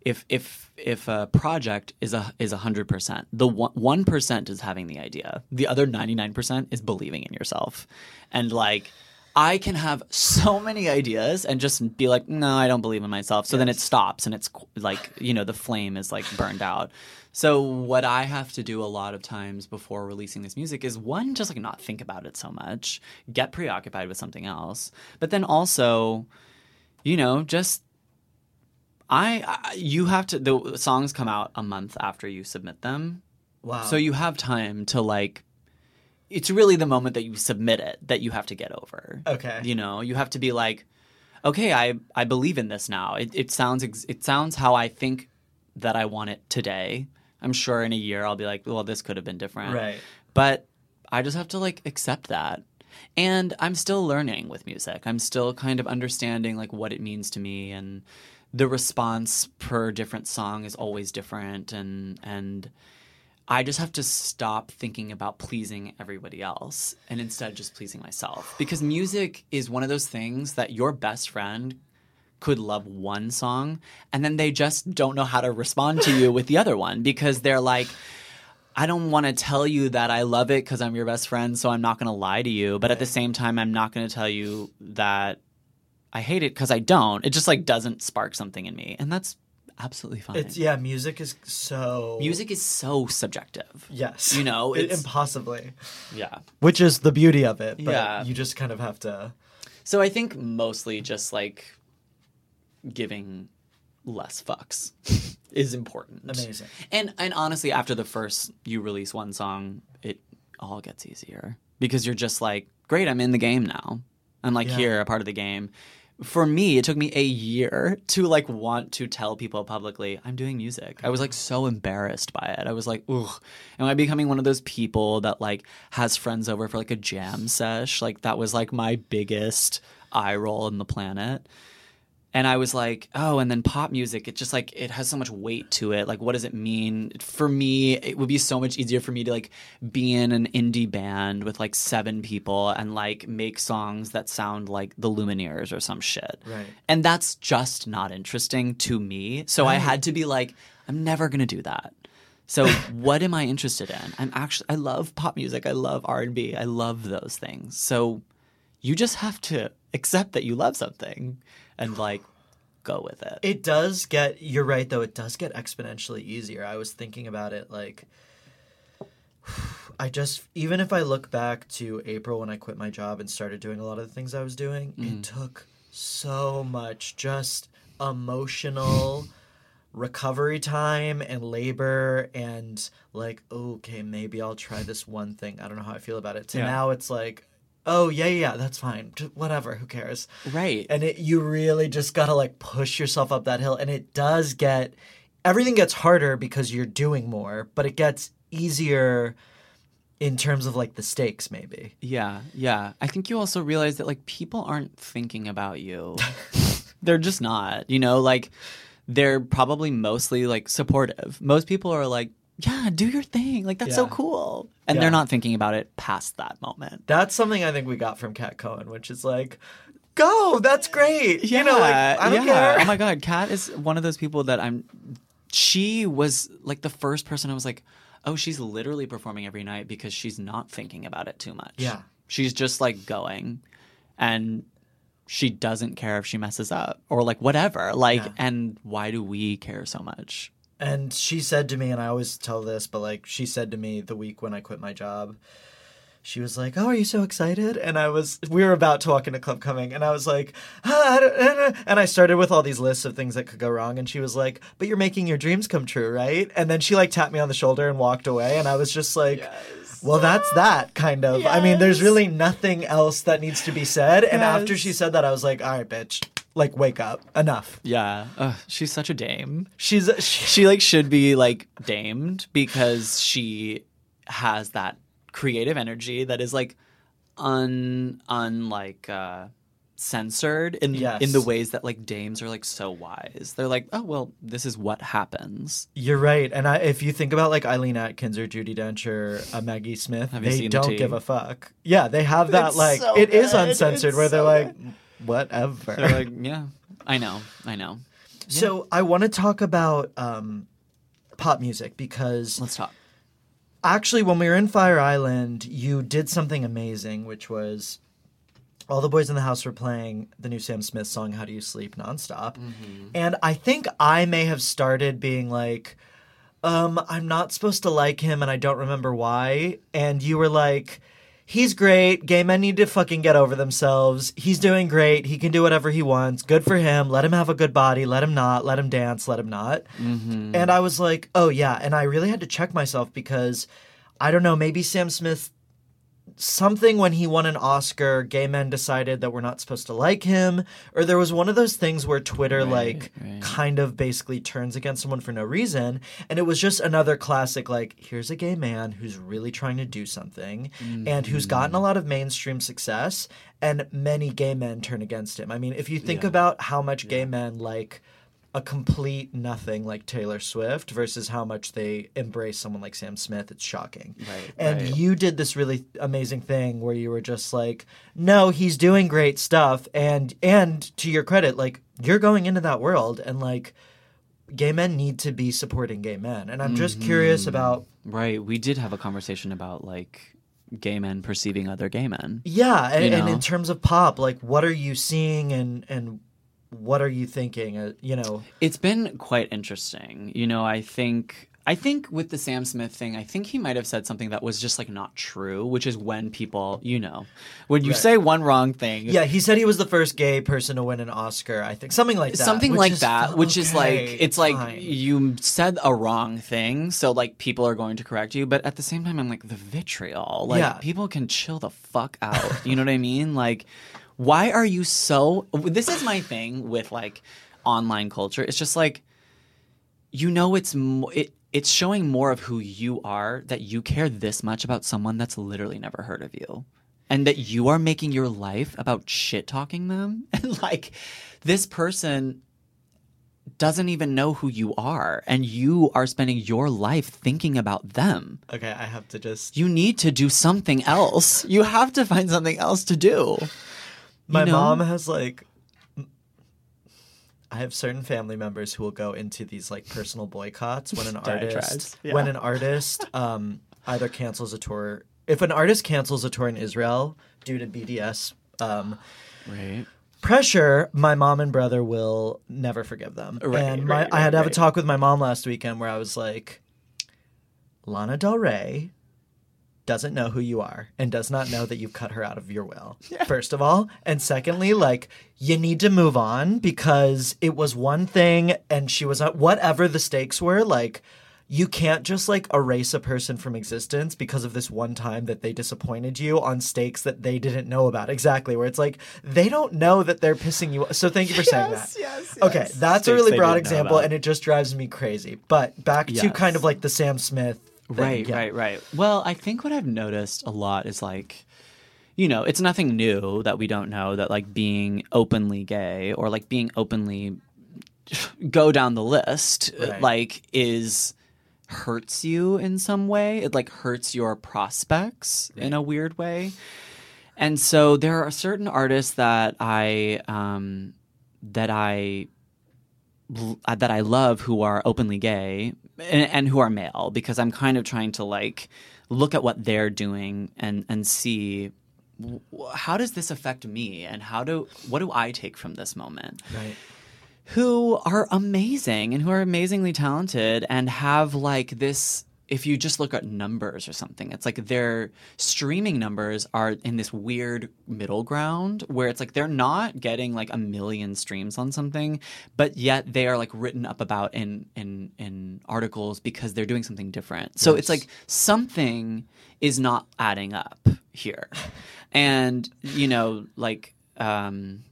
if if if a project is a is a hundred percent, the one percent is having the idea. The other ninety nine percent is believing in yourself, and like. I can have so many ideas and just be like, no, I don't believe in myself. So then it stops and it's like, you know, the flame is like burned out. So what I have to do a lot of times before releasing this music is one, just like not think about it so much, get preoccupied with something else, but then also, you know, just I, you have to the songs come out a month after you submit them Wow. So you have time to like. It's really the moment that you submit it that you have to get over. Okay. You know, you have to be like, okay, I I believe in this now. It it sounds it sounds how I think that I want it today. I'm sure in a year I'll be like, well, this could have been different. Right. But I just have to like accept that. And I'm still learning with music. I'm still kind of understanding like what it means to me and the response per different song is always different and and I just have to stop thinking about pleasing everybody else and instead just pleasing myself. Because music is one of those things that your best friend could love one song and then they just don't know how to respond to you with the other one because they're like I don't want to tell you that I love it because I'm your best friend, so I'm not going to lie to you. But at the same time, I'm not going to tell you that I hate it because I don't. It just like doesn't spark something in me, and that's absolutely fine. It's yeah, music is so Music is so subjective. Yes. You know, It- <laughs> it's- impossibly. Yeah. Which is the beauty of it. But Yeah. you just kind of have to So I think mostly just like giving less fucks <laughs> is important. Amazing. And and honestly, after the first you release one song, it all gets easier because you're just like, great, I'm in the game now. I'm like Yeah. here, a part of the game. For me, it took me a year to like want to tell people publicly I'm doing music. I was like so embarrassed by it. I was like, ugh. Am I becoming one of those people that like has friends over for like a jam sesh? Like that was like my biggest eye roll in the planet and I was like, oh, and then pop music, it just like it has so much weight to it. Like, what does it mean for me? It would be so much easier for me to like be in an indie band with like seven people and like make songs that sound like the Lumineers or some shit. Right. And that's just not interesting to me. So I had to be like, I'm never gonna do that. So <laughs> what am I interested in? I'm actually I love pop music. I love R and B. I love those things. So you just have to accept that you love something and like go with it. It does get you're right though, it does get exponentially easier. I was thinking about it like <sighs> I just even if I look back to April when I quit my job and started doing a lot of the things I was doing, it mm. took so much just emotional <laughs> recovery time and labor and like okay maybe I'll try this one thing. I don't know how I feel about it. To Yeah. now it's like oh yeah yeah that's fine. Whatever, who cares? right. and it you really just gotta like push yourself up that hill and it does get everything gets harder because you're doing more but it gets easier in terms of like the stakes maybe yeah, yeah. I think you also realize that like people aren't thinking about you. <laughs> they're just not. You know, like they're probably mostly like supportive. Most people are like, yeah, do your thing. Like that's so cool. And Yeah. they're not thinking about it past that moment. that's something i think we got from kat cohen which is like go that's great you know like i don't yeah. care Oh my god, Kat is one of those people that I'm. She was like the first person I was like, oh, she's literally performing every night because she's not thinking about it too much. Yeah. she's just like going, and she doesn't care if she messes up or like whatever. Like, Yeah. and why do we care so much? And she said to me, and I always tell this, but like she said to me the week when I quit my job, she was like, "Oh, are you so excited?" And I was, we were about to walk into Club Cumming, and I was like, ah, I don't- and I started with all these lists of things that could go wrong, and she was like, "But you're making your dreams come true, right?" And then she like tapped me on the shoulder and walked away, and I was just like. Well, that's that kind of. I mean, there's really nothing else that needs to be said. And after she said that, I was like, all right, bitch, like, wake up. Enough. Yeah, Ugh, she's such a dame. She's, <laughs> she, she like should be like damed because she has that creative energy that is like un unlike uh censored in Yes. in the ways that like dames are like so wise. They're like, "Oh, well, this is what happens." You're right, and I, if you think about like Eileen Atkins or Judi Dench or uh, Maggie Smith, Have you they seen the don't tea? give a fuck. Yeah, they have that It's like so it is good. uncensored It's where they're so like whatever. They're like, "Yeah, I know. I know." so I want to talk about um, pop music because Let's talk. actually when we were in Fire Island, you did something amazing, which was all the boys in the house were playing the new Sam Smith song "How Do You Sleep" nonstop, Mm-hmm. and I think I may have started being like, um, "I'm not supposed to like him, and I don't remember why," and you were like. He's great. Gay men need to fucking get over themselves. He's doing great. He can do whatever he wants. Good for him. Let him have a good body. Let him not. Let him dance. Let him not. Mm-hmm. And I was like, oh yeah. And I really had to check myself because I don't know. Maybe Sam Smith something when he won an Oscar, gay men decided that we're not supposed to like him, or there was one of those things where Twitter like right. kind of basically turns against someone for no reason, and it was just another classic like here's a gay man who's really trying to do something and who's mm-hmm. gotten a lot of mainstream success, and many gay men turn against him. I mean, if you think Yeah. about how much gay men like a complete nothing like Taylor Swift versus how much they embrace someone like Sam Smith, it's shocking. Right, And right. you did this really amazing thing where you were just like, no, he's doing great stuff and and to your credit, like you're going into that world and like gay men need to be supporting gay men. And I'm just Mm-hmm. curious about Right. We did have a conversation about like gay men perceiving other gay men. yeah, and, and in terms of pop, like what are you seeing and and what are you thinking? Uh, you know, It's been quite interesting. You know, I think I think with the Sam Smith thing, I think he might have said something that was just like not true, which is when people, you know, when you Right. say one wrong thing, yeah, he said he was the first gay person to win an Oscar. I think something like that. something like that, fu- which is like okay, it's like you said a wrong thing, so like people are going to correct you, but at the same time, I'm like the vitriol, like Yeah. people can chill the fuck out. You know what I mean? Like, why are you so? This is my thing with like online culture. It's just like you know it's mo- it it's showing more of who you are that you care this much about someone that's literally never heard of you. And that you are making your life about shit talking them. <laughs> And like this person doesn't even know who you are. And you are spending your life thinking about them. Okay, I have to just you need to do something else. You have to find something else to do My know? mom has like I have certain family members who will go into these like personal boycotts when an <laughs> artist yeah. when an artist um either cancels a tour if an artist cancels a tour in Israel due to BDS um right pressure, my mom and brother will never forgive them. Right, and my, right, I had to have a talk with my mom last weekend where I was like, Lana Del Rey doesn't know who you are and does not know that you've cut her out of your will. <laughs> First of all, and secondly, like you need to move on because it was one thing and she was at whatever the stakes were, like you can't just like erase a person from existence because of this one time that they disappointed you on stakes that they didn't know about. Exactly, where it's like they don't know that they're pissing you. Off. So thank you for saying that. yes, Okay, yes. that's a really broad example, and it just drives me crazy. But back to kind of like the Sam Smith. Right, yeah. right, right. Well, I think what I've noticed a lot is like, you know, it's nothing new that we don't know that like being openly gay or like being openly <sighs> go down the list Right. like is hurts you in some way. It like hurts your prospects in a weird way. And so there are certain artists that I um that I uh, that I love who are openly gay and, and who are male because I'm kind of trying to like look at what they're doing and and see w- how does this affect me and how do what do I take from this moment Right. who are amazing and who are amazingly talented and have like this if you just look at numbers or something it's like their streaming numbers are in this weird middle ground where it's like they're not getting like a million streams on something but yet they are like written up about in in in articles because they're doing something different. So it's like something is not adding up here. And you know like um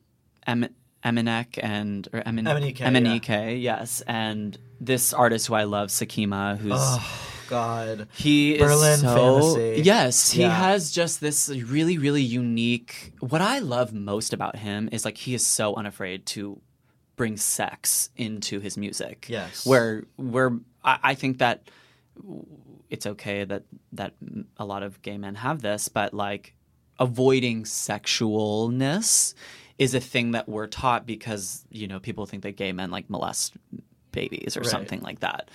em- Eminek and or Emin- Eminike, yeah. Yes, and this artist who I love, Sakima, who's Oh God. he Berlin is so Fantasy. yes, he Yeah. has just this really really unique. What I love most about him is like he is so unafraid to bring sex into his music. Yes. where where I, I think that it's okay that that a lot of gay men have this, but like avoiding sexualness is a thing that we're taught because you know people think that gay men like molest babies or Right. something like that.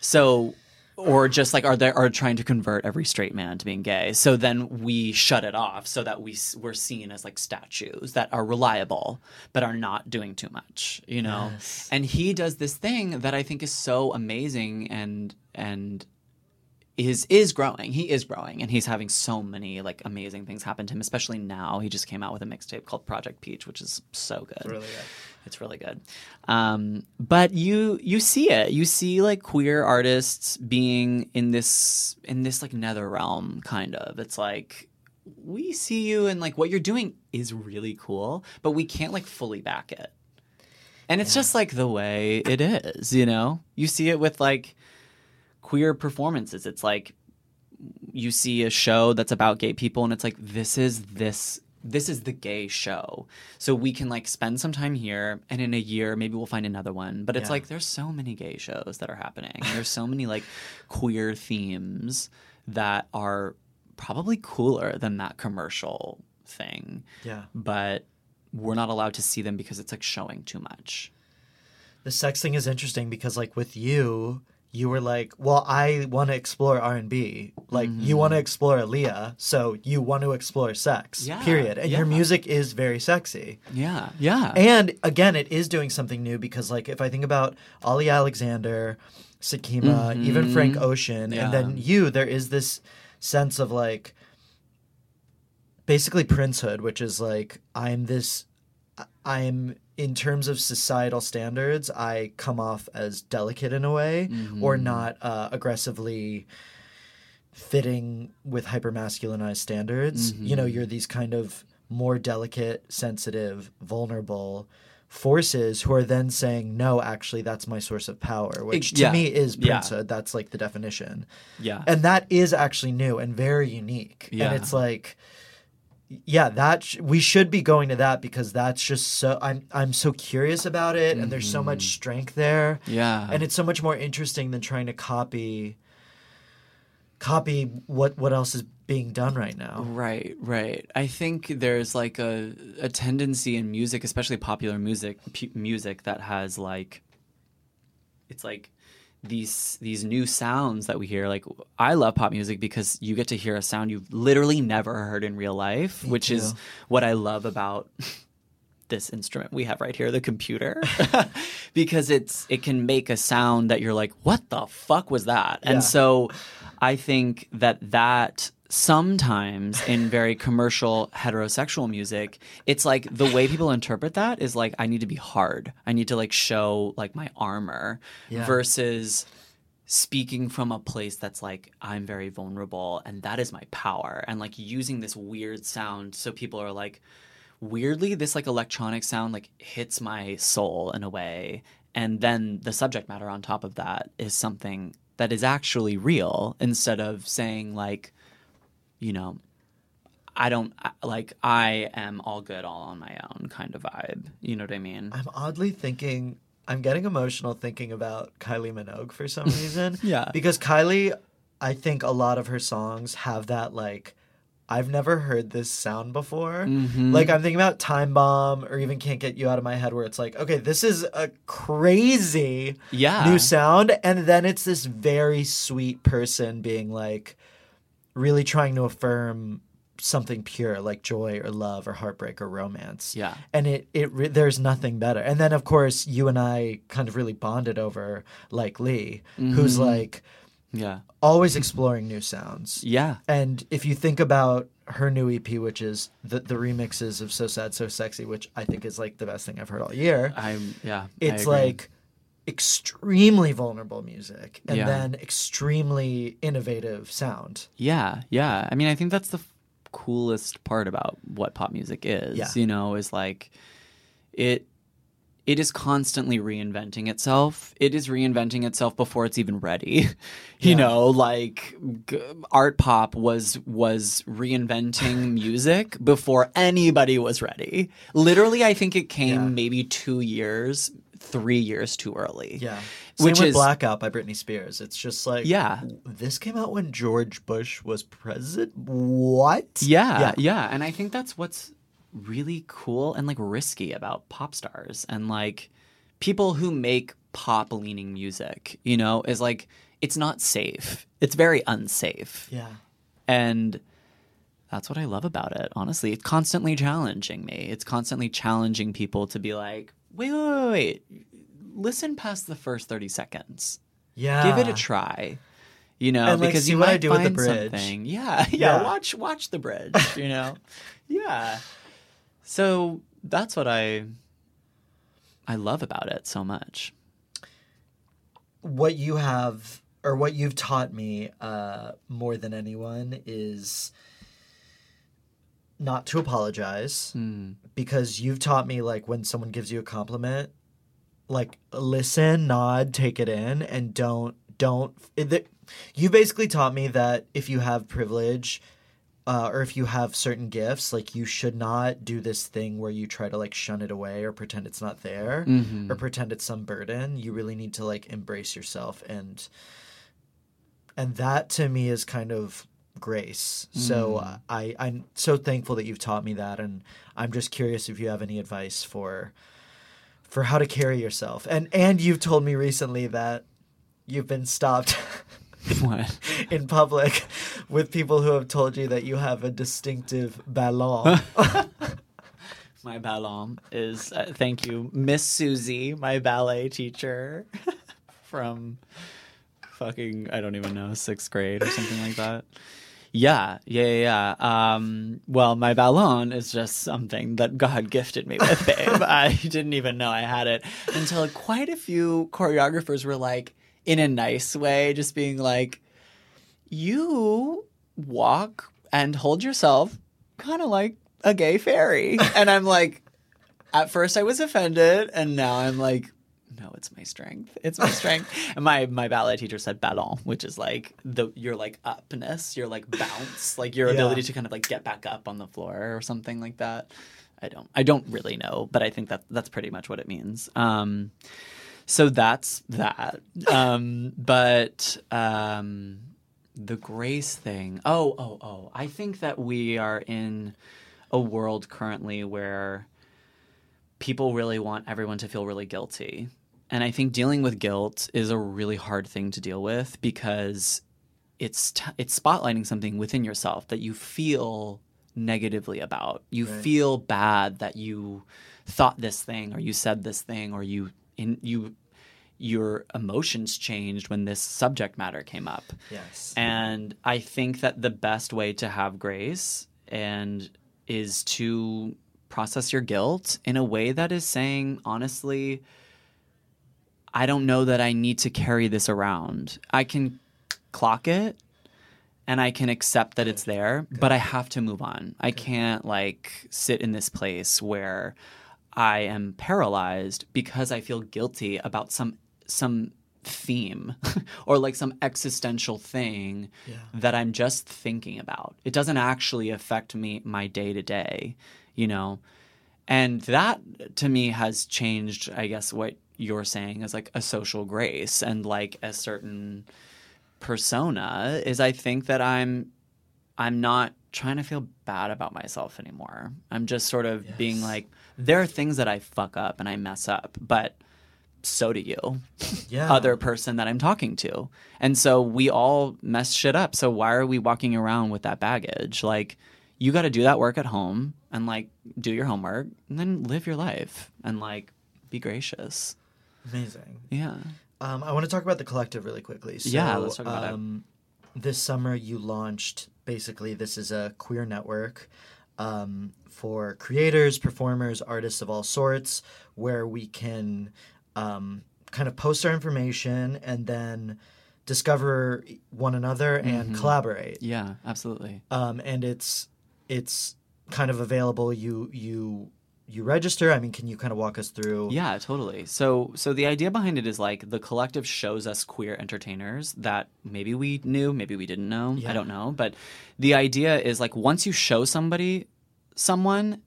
So or just like are they are trying to convert every straight man to being gay. So then we shut it off so that we we're seen as like statues that are reliable but are not doing too much, you know. Yes. And he does this thing that I think is so amazing and and is is growing. He is growing, and he's having so many like amazing things happen to him. Especially now, he just came out with a mixtape called Project Peach, which is so good. Really good. It's really good. Um, but you you see it. You see like queer artists being in this in this like nether realm kind of. It's like we see you and like what you're doing is really cool, but we can't like fully back it. And it's just like the way it is, you know? You see it with like queer performances. It's like you see a show that's about gay people and it's like this is this this is the gay show. So we can like spend some time here and in a year maybe we'll find another one. But it's Yeah. like there's so many gay shows that are happening. There's so many like queer themes that are probably cooler than that commercial thing. Yeah. But we're not allowed to see them because it's like showing too much. The sex thing is interesting because like with you, you were like, well, I want to explore R and B. Like you want to explore Aaliyah, so you want to explore sex. Yeah, Period. And your music is very sexy. Yeah. Yeah. And again, it is doing something new because, like, if I think about Ollie Alexander, Sakima, even Frank Ocean, Mm-hmm. Yeah. and then you, there is this sense of like basically princehood, which is like, I'm this, I'm in terms of societal standards, I come off as delicate in a way or mm-hmm. not uh, aggressively fitting with hypermasculinized standards. You know, mm-hmm. you're these kind of more delicate, sensitive, vulnerable forces who are then saying, no, actually, that's my source of power, which to yeah. me is Yeah. Uh, that's like the definition. yeah. And that is actually new and very unique. Yeah. And it's like, yeah, that sh- we should be going to that because that's just so I'm I'm so curious about it, and there's so much strength there. Mm-hmm. yeah. and it's so much more interesting than trying to copy copy what what else is being done right now. Right, right. I think there's like a a tendency in music, especially popular music, pu- music that has like it's like these these new sounds that we hear. Like I love pop music because you get to hear a sound you've literally never heard in real life, which is what I love about <laughs> this instrument we have right here, the computer, <laughs> because it's it can make a sound that you're like, what the fuck was that? Yeah. And so, I think that that sometimes in very commercial heterosexual music, it's like the way people interpret that is like I need to be hard, I need to like show like my armor, Yeah. versus speaking from a place that's like I'm very vulnerable and that is my power. And like using this weird sound so people are like weirdly this like electronic sound like hits my soul in a way. And then the subject matter on top of that is something that is actually real instead of saying like you know I don't like I am all good all on my own kind of vibe you know what I mean I'm oddly thinking I'm getting emotional thinking about Kylie Minogue for some <laughs> reason. Yeah. Because Kylie, I think a lot of her songs have that like I've never heard this sound before. Mm-hmm. Like I'm thinking about Time Bomb or even Can't Get You Out of My Head where it's like, okay, this is a crazy Yeah. new sound and then it's this very sweet person being like really trying to affirm something pure like joy or love or heartbreak or romance. Yeah. and it it re- there's nothing better. And then of course you and i kind of really bonded over like Lykke Li who's mm-hmm. like yeah. always exploring new sounds. Yeah. And if you think about her new ep which is the, the remixes of so sad so sexy which i think is like the best thing i've heard all year. I'm yeah it's like extremely vulnerable music and Yeah. then extremely innovative sound Yeah, yeah. I mean, I think that's the f- coolest part about what pop music is. Yeah. You know, is like it it is constantly reinventing itself. It is reinventing itself before it's even ready. <laughs> you Yeah. know, like g- art pop was was reinventing <laughs> music before anybody was ready. Literally, I think it came Yeah. maybe 2 years, 3 years too early. yeah same Which with is blackout by britney spears it's just like Yeah. this came out when george bush was president what Yeah, Yeah. yeah, And I think that's what's really cool and like risky about pop stars and like people who make pop leaning music, you know, is like it's not safe. It's very unsafe. yeah And that's what I love about it, honestly. It's constantly challenging me. It's constantly challenging people to be like, wait, wait, wait, wait. Listen past the first 30 seconds yeah give it a try You know, And, like, because you might do with the find bridge. something. Yeah, <laughs> yeah, Yeah. Watch watch the bridge. <laughs> You know, yeah. So that's what I I love about it so much. what you have or what you've taught me uh, more than anyone is not to apologize Mm. because you've taught me like when someone gives you a compliment like listen nod take it in and don't don't it, you basically taught me that if you have privilege uh, or if you have certain gifts like you should not do this thing where you try to like shun it away or pretend it's not there Mhm. or pretend it's some burden you really need to like embrace yourself and and that to me is kind of grace so Mm. i i'm so thankful that you've taught me that and i'm just curious if you have any advice for for how to carry yourself and and you've told me recently that you've been stopped <laughs> in public with people who have told you that you have a distinctive ballon <laughs> My ballon is uh, thank you, Miss Susie, my ballet teacher <laughs> from fucking I don't even know sixth grade or something like that. Yeah, yeah, yeah. Um, well, my ballon is just something that God gifted me with, babe. <laughs> I didn't even know I had it until quite a few choreographers were like, in a nice way, just being like, you walk and hold yourself kind of like a gay fairy. and I'm like, at first I was offended, and now I'm like, no, it's my strength. It's my strength. <laughs> and my my ballet teacher said ballon, which is like the your like upness, your like bounce, like your Yeah. ability to kind of like get back up on the floor or something like that. I don't I don't really know, but I think that that's pretty much what it means. Um, so that's that. Um, <laughs> but um, the grace thing. Oh, oh, oh. I think that we are in a world currently where people really want everyone to feel really guilty. And I think dealing with guilt is a really hard thing to deal with because it's t- it's spotlighting something within yourself that you feel negatively about. You Right. feel bad that you thought this thing or you said this thing or you in you your emotions changed when this subject matter came up. yes And I think that the best way to have grace and is to process your guilt in a way that is saying honestly I don't know that I need to carry this around. I can clock it and I can accept that it's there, but I have to move on. I can't like sit in this place where I am paralyzed because I feel guilty about some some theme <laughs> or like some existential thing Yeah. that I'm just thinking about. It doesn't actually affect me my day to day, you know. And that to me has changed, I guess, what you're saying is like a social grace and like a certain persona is I think that I'm I'm not trying to feel bad about myself anymore. I'm just sort of being like there are things that I fuck up and I mess up, but so do you yeah other person that I'm talking to. And so we all mess shit up. So why are we walking around with that baggage? Like you got to do that work at home and like do your homework and then live your life and like be gracious. Amazing Yeah. Um, I want to talk about the collective really quickly. So, Yeah, let's talk about it. um, This summer, you launched basically this is a queer network um, for creators, performers, artists of all sorts, where we can um, kind of post our information and then discover one another and Mhm. collaborate. Yeah, absolutely. Um, and it's it's kind of available. You you you register. I mean, can you kind of walk us through? Yeah, totally. So so the idea behind it is like the collective shows us queer entertainers that maybe we knew, maybe we didn't know. Yeah. I don't know, but the idea is like once you show somebody someone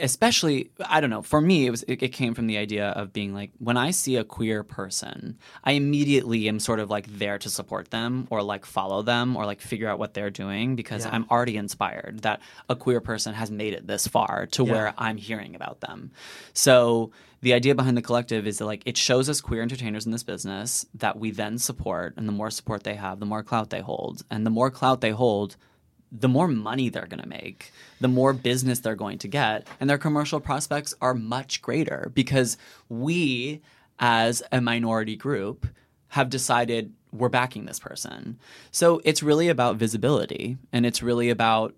especially I don't know, for me it was it, it came from the idea of being like when I see a queer person, I immediately am sort of like there to support them or like follow them or like figure out what they're doing because Yeah. I'm already inspired that a queer person has made it this far to Yeah. where I'm hearing about them. So the idea behind the collective is that like it shows us queer entertainers in this business that we then support and the more support they have, the more clout they hold. And the more clout they hold, the more money they're going to make, the more business they're going to get, and their commercial prospects are much greater because we, as a minority group, have decided we're backing this person. So it's really about visibility and it's really about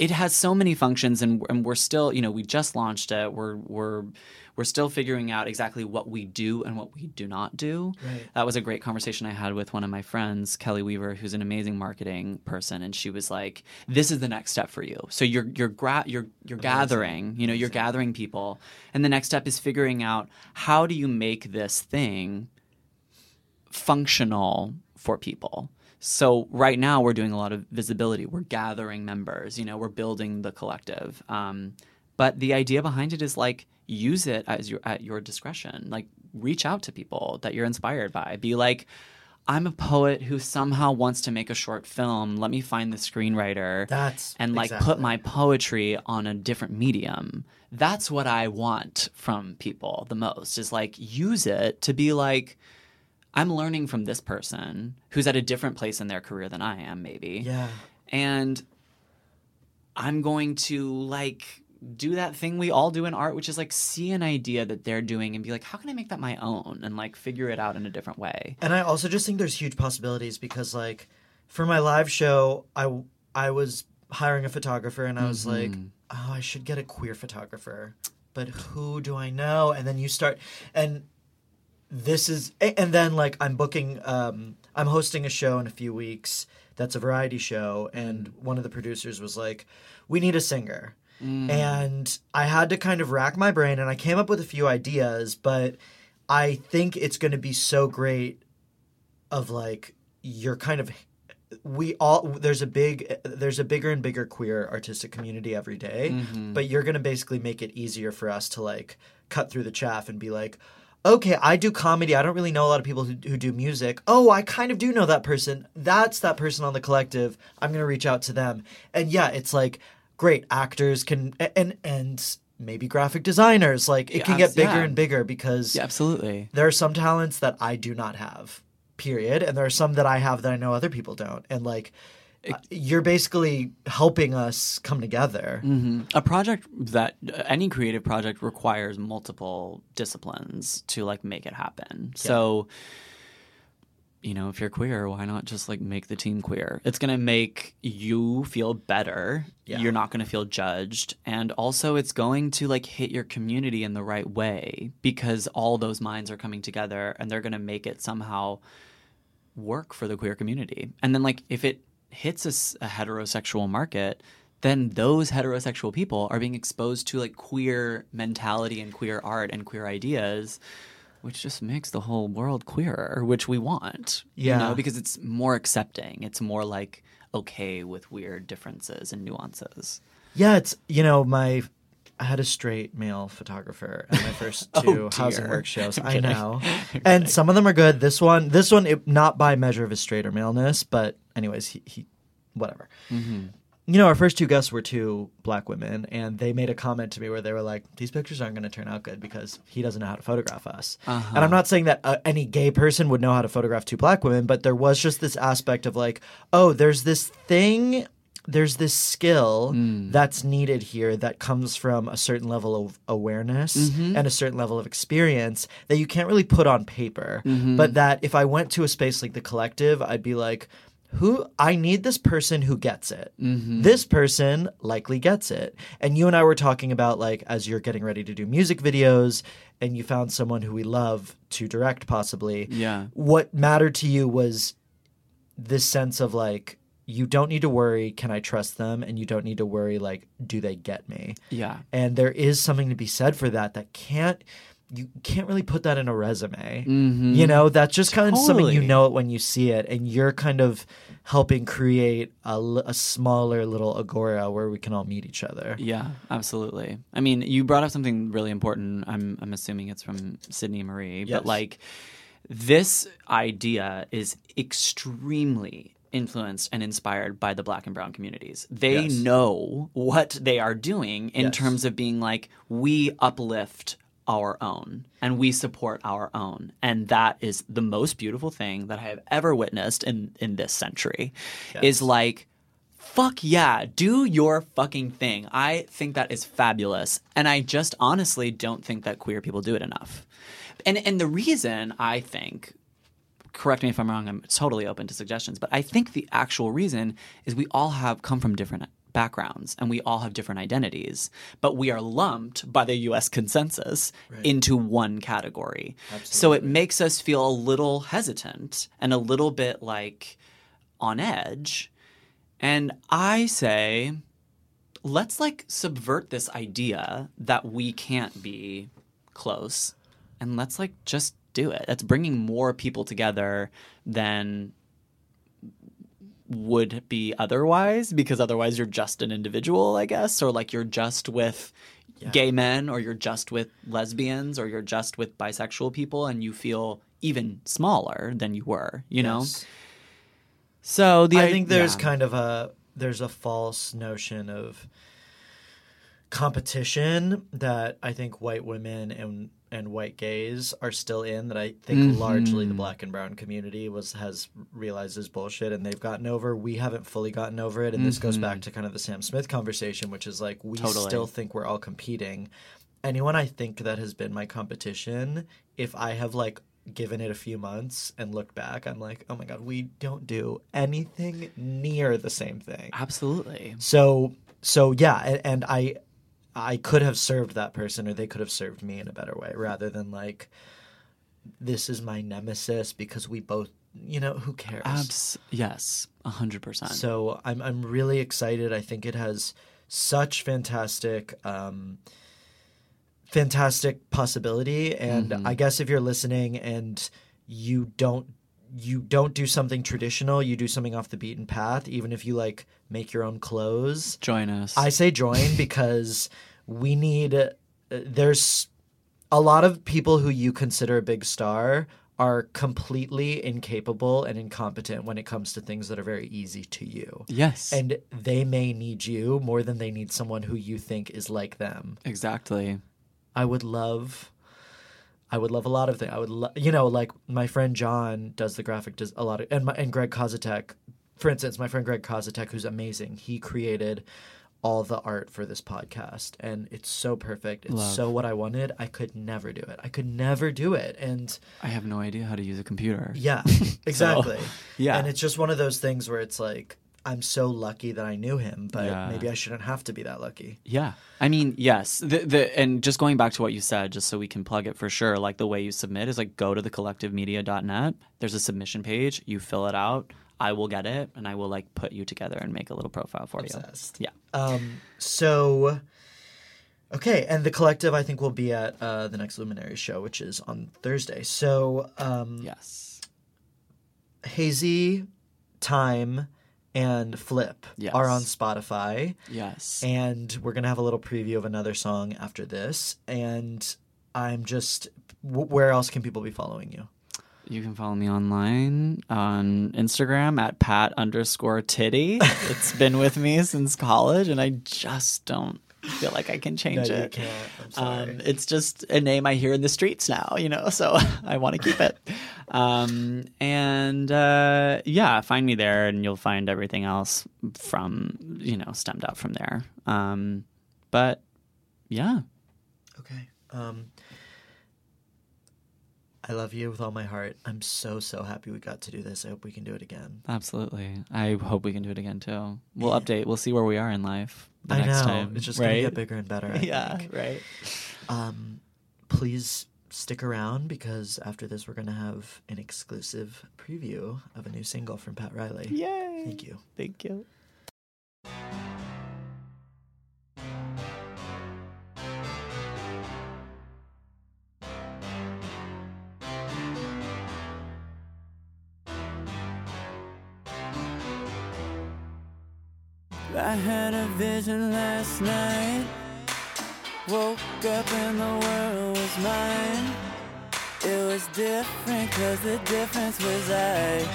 it has so many functions and, and we're still you know we just launched it. We're we're we're still figuring out exactly what we do and what we do not do. Right. that was a great conversation i had with one of my friends kelly weaver who's an amazing marketing person and she was like this is the next step for you. So you're you're gra- you're you're gathering you know you're gathering people and the next step is figuring out how do you make this thing functional for people. So right now we're doing a lot of visibility. We're gathering members. You know, we're building the collective. Um, but the idea behind it is like use it as your at your discretion. Like reach out to people that you're inspired by. Be like, I'm a poet who somehow wants to make a short film. Let me find the screenwriter That's and like put my poetry on a different medium. That's what I want from people the most is like use it to be like I'm learning from this person who's at a different place in their career than I am maybe. Yeah. And I'm going to like do that thing we all do in art which is like see an idea that they're doing and be like how can I make that my own and like figure it out in a different way. And I also just think there's huge possibilities because like for my live show, I I was hiring a photographer and I was mm-hmm. like, oh, I should get a queer photographer. But who do I know? And then you start and this is and then like I'm booking um I'm hosting a show in a few weeks that's a variety show and mm. one of the producers was like, "We need a singer." Mm. And I had to kind of rack my brain and I came up with a few ideas, but I think it's going to be so great of like you're kind of we all there's a big there's a bigger and bigger queer artistic community every day, mm-hmm. but you're going to basically make it easier for us to like cut through the chaff and be like okay i do comedy. I don't really know a lot of people who, who do music. Oh i kind of do know that person. That's that person on the collective. I'm going to reach out to them. And yeah it's like great actors can and and maybe graphic designers. Like it Yeah, can get bigger yeah. and bigger because Yeah, absolutely. there are some talents that I do not have, period, and there are some that I have that I know other people don't. And like, you're basically helping us come together. hmm A project that any creative project requires multiple disciplines to like make it happen. So, you know, if you're queer, why not just like make the team queer? It's gonna make you feel better. Yeah. You're not gonna feel judged, and also it's going to like hit your community in the right way because all those minds are coming together, and they're gonna make it somehow work for the queer community. And then like if it hits a heterosexual market, then those heterosexual people are being exposed to like queer mentality and queer art and queer ideas, which just makes the whole world queerer, which we want. You Yeah. know, because it's more accepting. It's more like okay with weird differences and nuances. Yeah, it's you know my. I had a straight male photographer at my first <laughs> Oh, two housing dear. work shows. I know, <laughs> and some of them are good. This one, this one, it, not by measure of his straight or maleness, but anyways, he, he whatever. Mm-hmm. You know, our first two guests were two black women, and they made a comment to me where they were like, "These pictures aren't going to turn out good because he doesn't know how to photograph us." Uh-huh. And I'm not saying that uh, any gay person would know how to photograph two black women, but there was just this aspect of like, oh, there's this thing, there's this skill Mm. that's needed here that comes from a certain level of awareness Mm-hmm. and a certain level of experience that you can't really put on paper. Mm-hmm. But that if I went to a space like the collective, I'd be like, who I need this person who gets it. Mm-hmm. This person likely gets it. And you and I were talking about like as you're getting ready to do music videos and you found someone who we love to direct possibly. Yeah. What mattered to you was this sense of like you don't need to worry, can I trust them? And you don't need to worry like do they get me? Yeah. And there is something to be said for that that can't you can't really put that in a resume. Mhm. You know, that's just kind of something you know it when you see it, and you're kind of helping create a smaller little agora where we can all meet each other. Yeah, absolutely. I mean, you brought up something really important. I'm I'm assuming it's from Sydney Marie, Yes. but like this idea is extremely influenced and inspired by the black and brown communities. They Yes. know what they are doing in Yes. terms of being like we uplift our own and we support our own and that is the most beautiful thing that I have ever witnessed in in this century is like fuck yeah, do your fucking thing. I think that is fabulous. And I just honestly don't think that queer people do it enough. And and the reason I think correct me if I'm wrong. I'm totally open to suggestions, but I think the actual reason is we all have come from different backgrounds and we all have different identities, but we are lumped by the US consensus into one category. So it makes us feel a little hesitant and a little bit like on edge. And I say, let's like subvert this idea that we can't be close and let's like just do it. That's bringing more people together than would be otherwise because otherwise you're just an individual, I guess, or like you're just with gay men or you're just with lesbians or you're just with bisexual people and you feel even smaller than you were, you know? So the I think there's yeah. kind of a there's a false notion of competition that I think white women and and white gays are still in that I think largely Mm-hmm. the black and brown community was has realized is bullshit and they've gotten over. We haven't fully gotten over it, and this goes back to kind of the Sam Smith conversation, which is like we Mm-hmm. Totally. still think we're all competing. Anyone I think that has been my competition, if I have like given it a few months and looked back, I'm like, oh my god, we don't do anything near the same thing. Absolutely. So so yeah, and, and I I could have served that person or they could have served me in a better way rather than like this is my nemesis because we both you know who cares. Abs- yes, 100%. So I'm I'm really excited. I think it has such fantastic um fantastic possibility and Mm-hmm. I guess if you're listening and you don't you don't do something traditional, you do something off the beaten path even if you like make your own clothes. Join us. I say join <laughs> because we need. Uh, there's a lot of people who you consider a big star are completely incapable and incompetent when it comes to things that are very easy to you. yes. And they may need you more than they need someone who you think is like them. exactly. I would love. I would love a lot of things. I would, lo- you know, like my friend John does the graphic, does a lot of, and my, and Greg Kozatek, for instance, my friend Greg Kozatek, who's amazing. He created all the art for this podcast, and it's so perfect. It's Love. so what I wanted. I could never do it. I could never do it, and I have no idea how to use a computer. yeah, <laughs> exactly. yeah. and it's just one of those things where it's like I'm so lucky that I knew him, but Yeah. maybe I shouldn't have to be that lucky. Yeah. I mean, yes. The, the and just going back to what you said, just so we can plug it for sure, like the way you submit is like go to the thecollectivemedia.net. There's a submission page. You fill it out. I will get it and I will like put you together and make a little profile for Obsessed. you. Yeah. Um, so, okay, and the collective I think will be at uh, the next Luminaries show, which is on Thursday. So, um, Yes. Hazy, Time, and Flip Yes. are on Spotify, Yes. and we're gonna have a little preview of another song after this. And I'm just, w- where else can people be following you? You can follow me online on Instagram at pat underscore titty. <laughs> it's been with me since college, and I just don't <laughs> feel like I can change No, it. can't. I'm sorry. Um, it's just a name I hear in the streets now, you know, so <laughs> I want to keep it. Um, and uh, yeah, find me there, and you'll find everything else from, you know, stemmed out from there. Um, but yeah, Okay. Um, I love you with all my heart. I'm so so happy we got to do this. I hope we can do it again. absolutely. I hope we can do it again too. We'll <laughs> update. We'll see where we are in life the I next know time. it's just right? gonna get bigger and better. I <laughs> yeah, think. right. Um, please stick around because after this we're gonna have an exclusive preview of a new single from Pat Reilly. Yay. Thank you. Thank you. Last night. Woke up and the world was mine. It was different cause the difference was I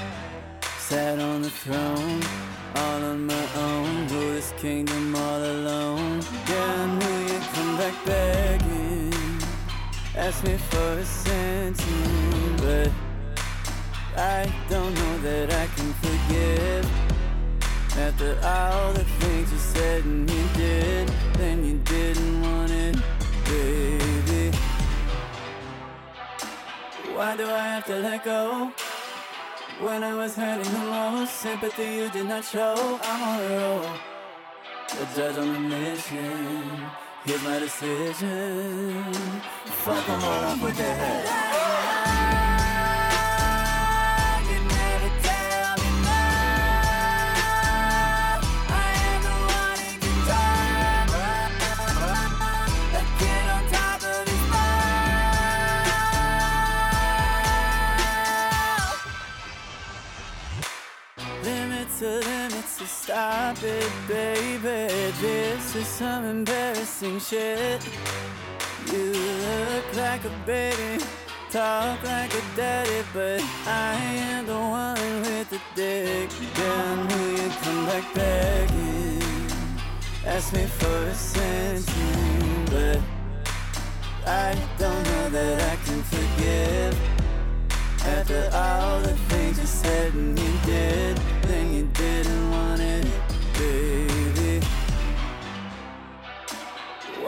sat on the throne all on my own. Rule this kingdom all alone. Yeah, I knew you'd come back begging. Ask me for a sentence, but I don't know that I can forgive. After all the things you said and you did, then you didn't want it, baby. Why do I have to let go? When I was hurting the most, sympathy you did not show. I'm on the road, a judge on a mission. Here's my decision. Fuck them all up with their to stop it, baby. This is some embarrassing shit. You look like a baby, talk like a daddy, but I am the one with the dick. Then will you come back begging? Ask me for a sentence, but I don't know that I can forgive. After all the things you said and you did, then you didn't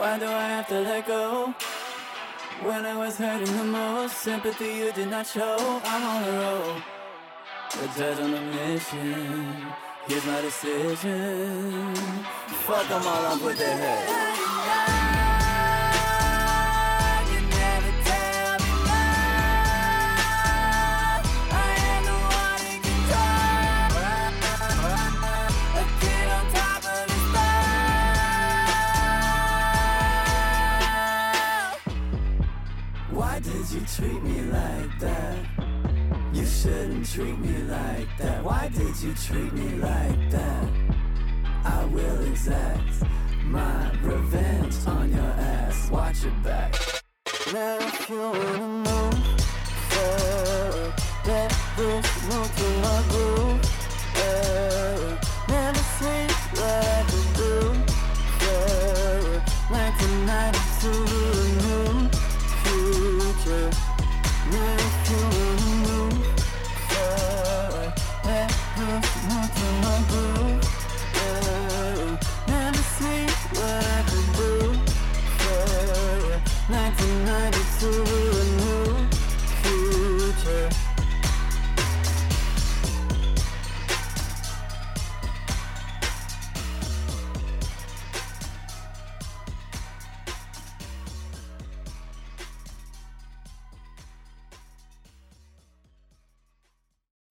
Why do I have to let go? When I was hurting the most, sympathy you did not show. I'm on the road, a judge on a mission. Here's my decision. Fuck them all up with their head. Shouldn't treat me like that. Why did you treat me like that? I will exact my revenge on your ass. Watch your back. Now if you wanna move let this move to my groove. Never sleep like